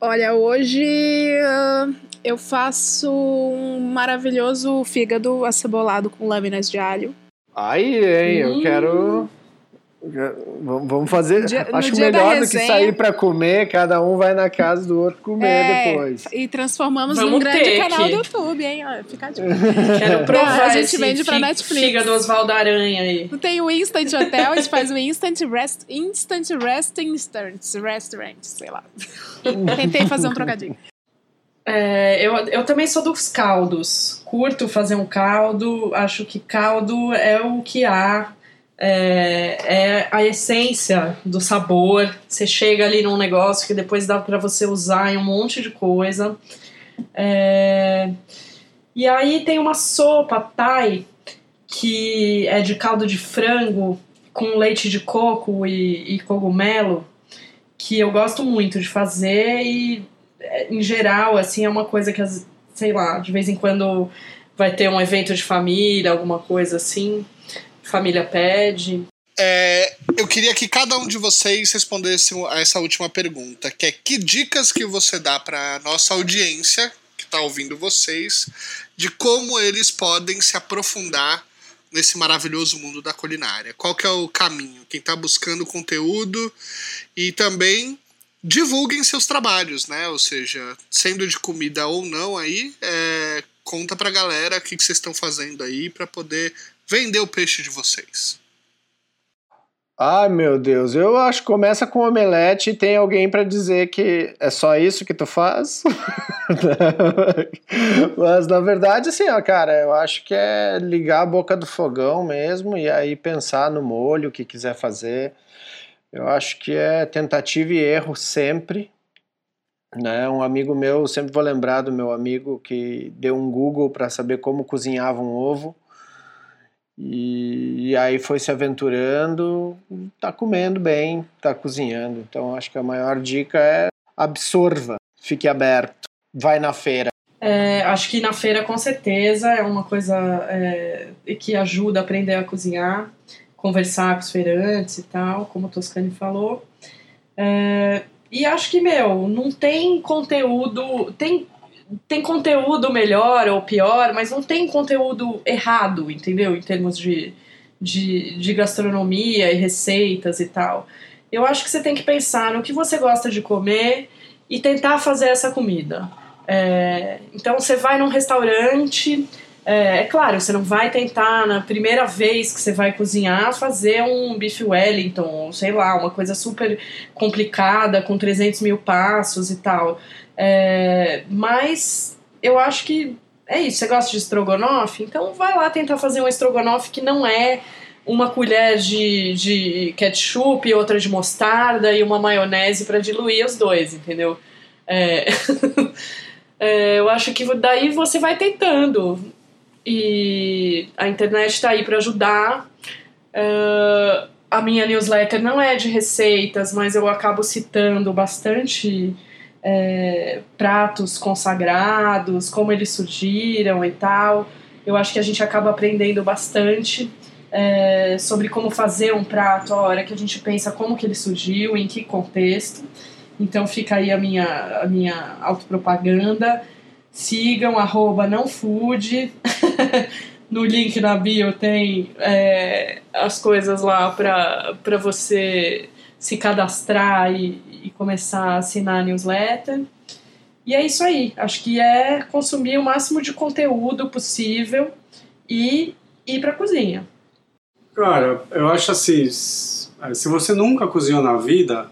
Olha, hoje uh, eu faço um maravilhoso fígado acebolado com lâminas de alho. Aí, hein? Hum. Eu quero. Vamos fazer. Dia- <laughs> acho melhor do que sair pra comer, cada um vai na casa do outro comer É, depois. E transformamos Vamos num grande canal que- do YouTube, hein? Ó, Fica dica. <laughs> Quero provar a gente vende pra fi- Netflix. Fígado Oswaldo Aranha aí. Tem o Instant Hotel, a gente faz o Instant Rest, Instant Rest Instant Restaurant, sei lá. <laughs> Tentei fazer um trocadilho. É, eu, eu também sou dos caldos. Curto fazer um caldo. Acho que caldo é o que há. É, é a essência do sabor. Você chega ali num negócio que depois dá pra você usar em um monte de coisa. É, e aí tem uma sopa Thai que é de caldo de frango com leite de coco e, e cogumelo que eu gosto muito de fazer e é, em geral assim é uma coisa que sei lá de vez em quando vai ter um evento de família alguma coisa assim família pede É, eu queria que cada um de vocês respondesse a essa última pergunta, que é que dicas que você dá para nossa audiência que está ouvindo vocês de como eles podem se aprofundar nesse maravilhoso mundo da culinária. Qual que é o caminho? Quem está buscando conteúdo e também divulguem seus trabalhos, né? Ou seja, sendo de comida ou não aí, é, conta pra galera o que vocês estão fazendo aí para poder vender o peixe de vocês. Ai, meu Deus, eu acho que começa com omelete e tem alguém pra dizer que é só isso que tu faz. <laughs> Mas na verdade, assim, ó, cara, eu acho que é ligar a boca do fogão mesmo e aí pensar no molho, o que quiser fazer. Eu acho que é tentativa e erro sempre. Né? Um amigo meu, sempre vou lembrar do meu amigo que deu um Google para saber como cozinhava um ovo. E, e aí foi se aventurando, tá comendo bem, tá cozinhando. Então acho que a maior dica é absorva, fique aberto, vai na feira. É, acho que na feira com certeza é uma coisa é, que ajuda a aprender a cozinhar conversar com os feirantes e tal como o Toscani falou É, e acho que, meu, não tem conteúdo. Tem, tem conteúdo melhor ou pior, mas não tem conteúdo errado, entendeu? Em termos de, de, de gastronomia e receitas e tal. Eu acho que você tem que pensar no que você gosta de comer e tentar fazer essa comida. É, então você vai num restaurante. É, é claro, você não vai tentar na primeira vez que você vai cozinhar fazer um bife Wellington, ou sei lá, uma coisa super complicada com 300 mil passos e tal. É, mas eu acho que é isso. Você gosta de estrogonofe? Então vai lá tentar fazer um estrogonofe que não é uma colher de, de ketchup outra de mostarda e uma maionese para diluir os dois, entendeu? É, <laughs> é, eu acho que daí você vai tentando e a internet está aí para ajudar. Uh, a minha newsletter não é de receitas, mas eu acabo citando bastante é, pratos consagrados, como eles surgiram e tal. Eu acho que a gente acaba aprendendo bastante é, sobre como fazer um prato a hora que a gente pensa como que ele surgiu, em que contexto. Então fica aí a minha, a minha autopropaganda. Sigam, arroba não food. <laughs> no link na bio tem é, as coisas lá para você se cadastrar e, e começar a assinar a newsletter. E é isso aí. Acho que é consumir o máximo de conteúdo possível e ir para a cozinha. Cara, eu acho assim, se você nunca cozinhou na vida,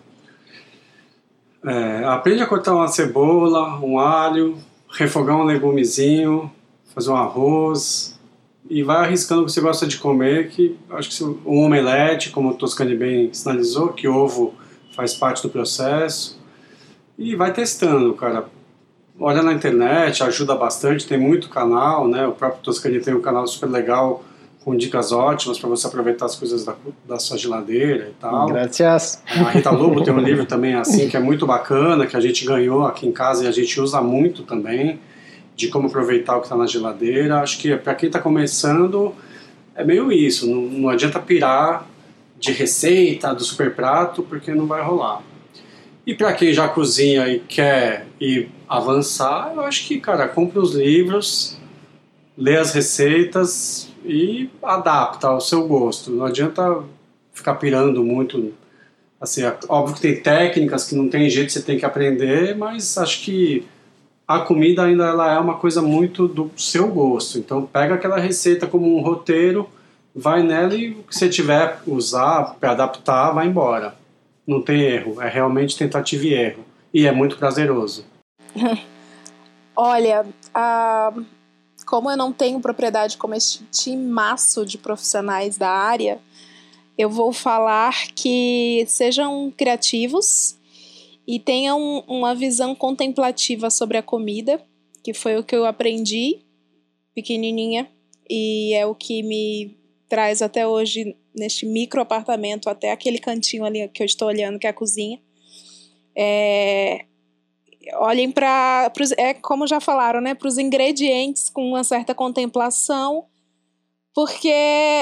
é, aprende a cortar uma cebola, um alho, refogar um legumezinho, fazer um arroz e vai arriscando o que você gosta de comer, que acho que um omelete, como o Toscani bem sinalizou, que ovo faz parte do processo e vai testando, cara. Olha na internet, ajuda bastante, tem muito canal, né? O próprio Toscani tem um canal super legal com dicas ótimas para você aproveitar as coisas da, da sua geladeira e tal. Gracias. A Rita Lobo tem um <laughs> livro também assim que é muito bacana, que a gente ganhou aqui em casa e a gente usa muito também, de como aproveitar o que está na geladeira. Acho que para quem está começando é meio isso, não, não adianta pirar de receita, do super prato, porque não vai rolar. E para quem já cozinha e quer ir avançar, eu acho que, cara, compre os livros, lê as receitas, e adapta ao seu gosto. Não adianta ficar pirando muito. Assim, é óbvio que tem técnicas que não tem jeito, você tem que aprender, mas acho que a comida ainda ela é uma coisa muito do seu gosto. Então pega aquela receita como um roteiro, vai nela e o que você tiver usar para adaptar, vai embora. Não tem erro, é realmente tentativa e erro. E é muito prazeroso. <laughs> Olha, como eu não tenho propriedade como este timaço de profissionais da área, eu vou falar que sejam criativos e tenham uma visão contemplativa sobre a comida, que foi o que eu aprendi pequenininha e é o que me traz até hoje neste micro apartamento até aquele cantinho ali que eu estou olhando que é a cozinha. É, olhem para é como já falaram, né, para os ingredientes com uma certa contemplação, porque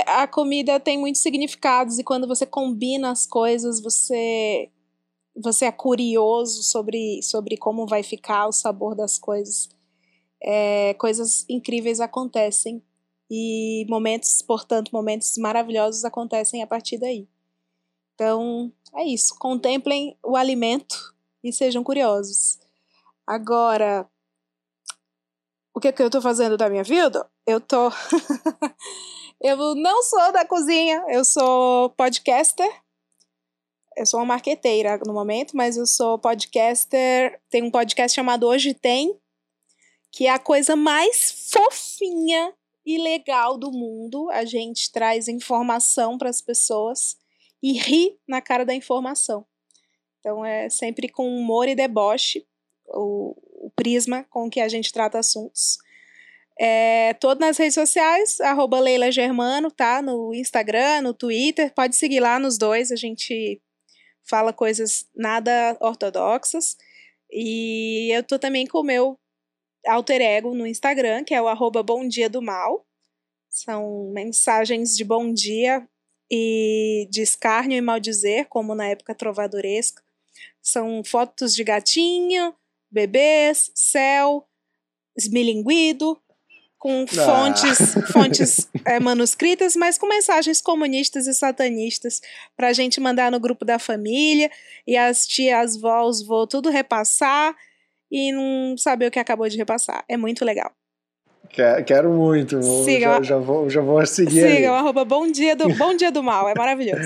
a comida tem muitos significados e quando você combina as coisas, você você é curioso sobre, sobre como vai ficar o sabor das coisas. É, coisas incríveis acontecem e momentos, portanto, momentos maravilhosos acontecem a partir daí. Então, é isso. Contemplem o alimento e sejam curiosos. Agora, o que, é que eu estou fazendo da minha vida? Eu tô. <laughs> eu não sou da cozinha, eu sou podcaster eu sou uma marqueteira no momento, mas eu sou podcaster. Tem um podcast chamado Hoje Tem, que é a coisa mais fofinha e legal do mundo. A gente traz informação para as pessoas e ri na cara da informação. Então é sempre com humor e deboche o, o prisma com que a gente trata assuntos. É, todo nas redes sociais, arroba Leila Germano, tá? No Instagram, no Twitter, pode seguir lá nos dois, a gente fala coisas nada ortodoxas. E eu tô também com o meu alter ego no Instagram, que é o arroba Bom Dia do Mal. São mensagens de bom dia e de escárnio e maldizer, como na época trovadoresca. São fotos de gatinho, bebês, céu, esmilinguido, com ah. fontes, <laughs> fontes é, manuscritas, mas com mensagens comunistas e satanistas para a gente mandar no grupo da família e as tias, vós, vou tudo repassar e não saber o que acabou de repassar. É muito legal. Quero muito. Siga, já, já, vou, já vou seguir. Siga, o arroba bom dia, do, bom dia do mal. É maravilhoso.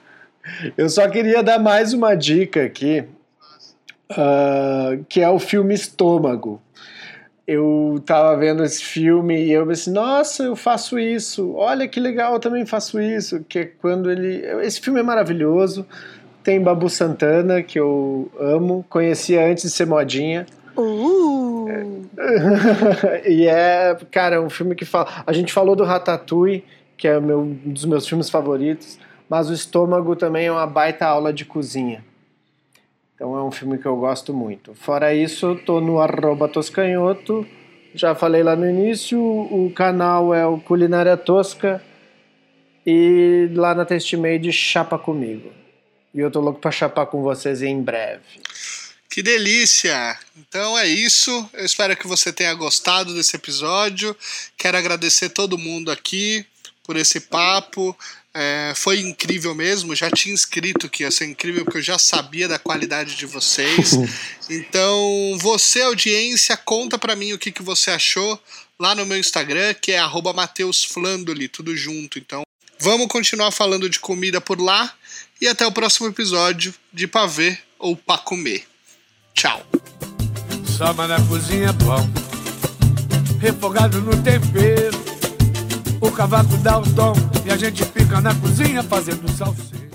<laughs> Eu só queria dar mais uma dica aqui, uh, que é o filme Estômago eu tava vendo esse filme e eu pensei, nossa, eu faço isso, olha que legal, eu também faço isso, que é quando ele... Esse filme é maravilhoso, tem Babu Santana, que eu amo, conhecia antes de ser modinha. Uh. <laughs> e é, cara, um filme que fala... A gente falou do Ratatouille, que é meu, um dos meus filmes favoritos, mas o Estômago também é uma baita aula de cozinha. Então é um filme que eu gosto muito. Fora isso, tô no arroba toscanhoto. Já falei lá no início, o canal é o Culinária Tosca. E lá na Testmade, chapa comigo. E eu tô louco pra chapar com vocês em breve. Que delícia! Então é isso. Eu espero que você tenha gostado desse episódio. Quero agradecer todo mundo aqui por esse papo. É, foi incrível mesmo, já tinha escrito que ia ser incrível, porque eu já sabia da qualidade de vocês. <laughs> então, você, audiência, conta para mim o que, que você achou lá no meu Instagram, que é @mateusflandoli, tudo junto. Então, vamos continuar falando de comida por lá e até o próximo episódio de Pavê ou Pra Comer. Tchau. Samba na cozinha, pão, refogado no tempero o cavaco dá o tom e a gente fica na cozinha fazendo salsicha.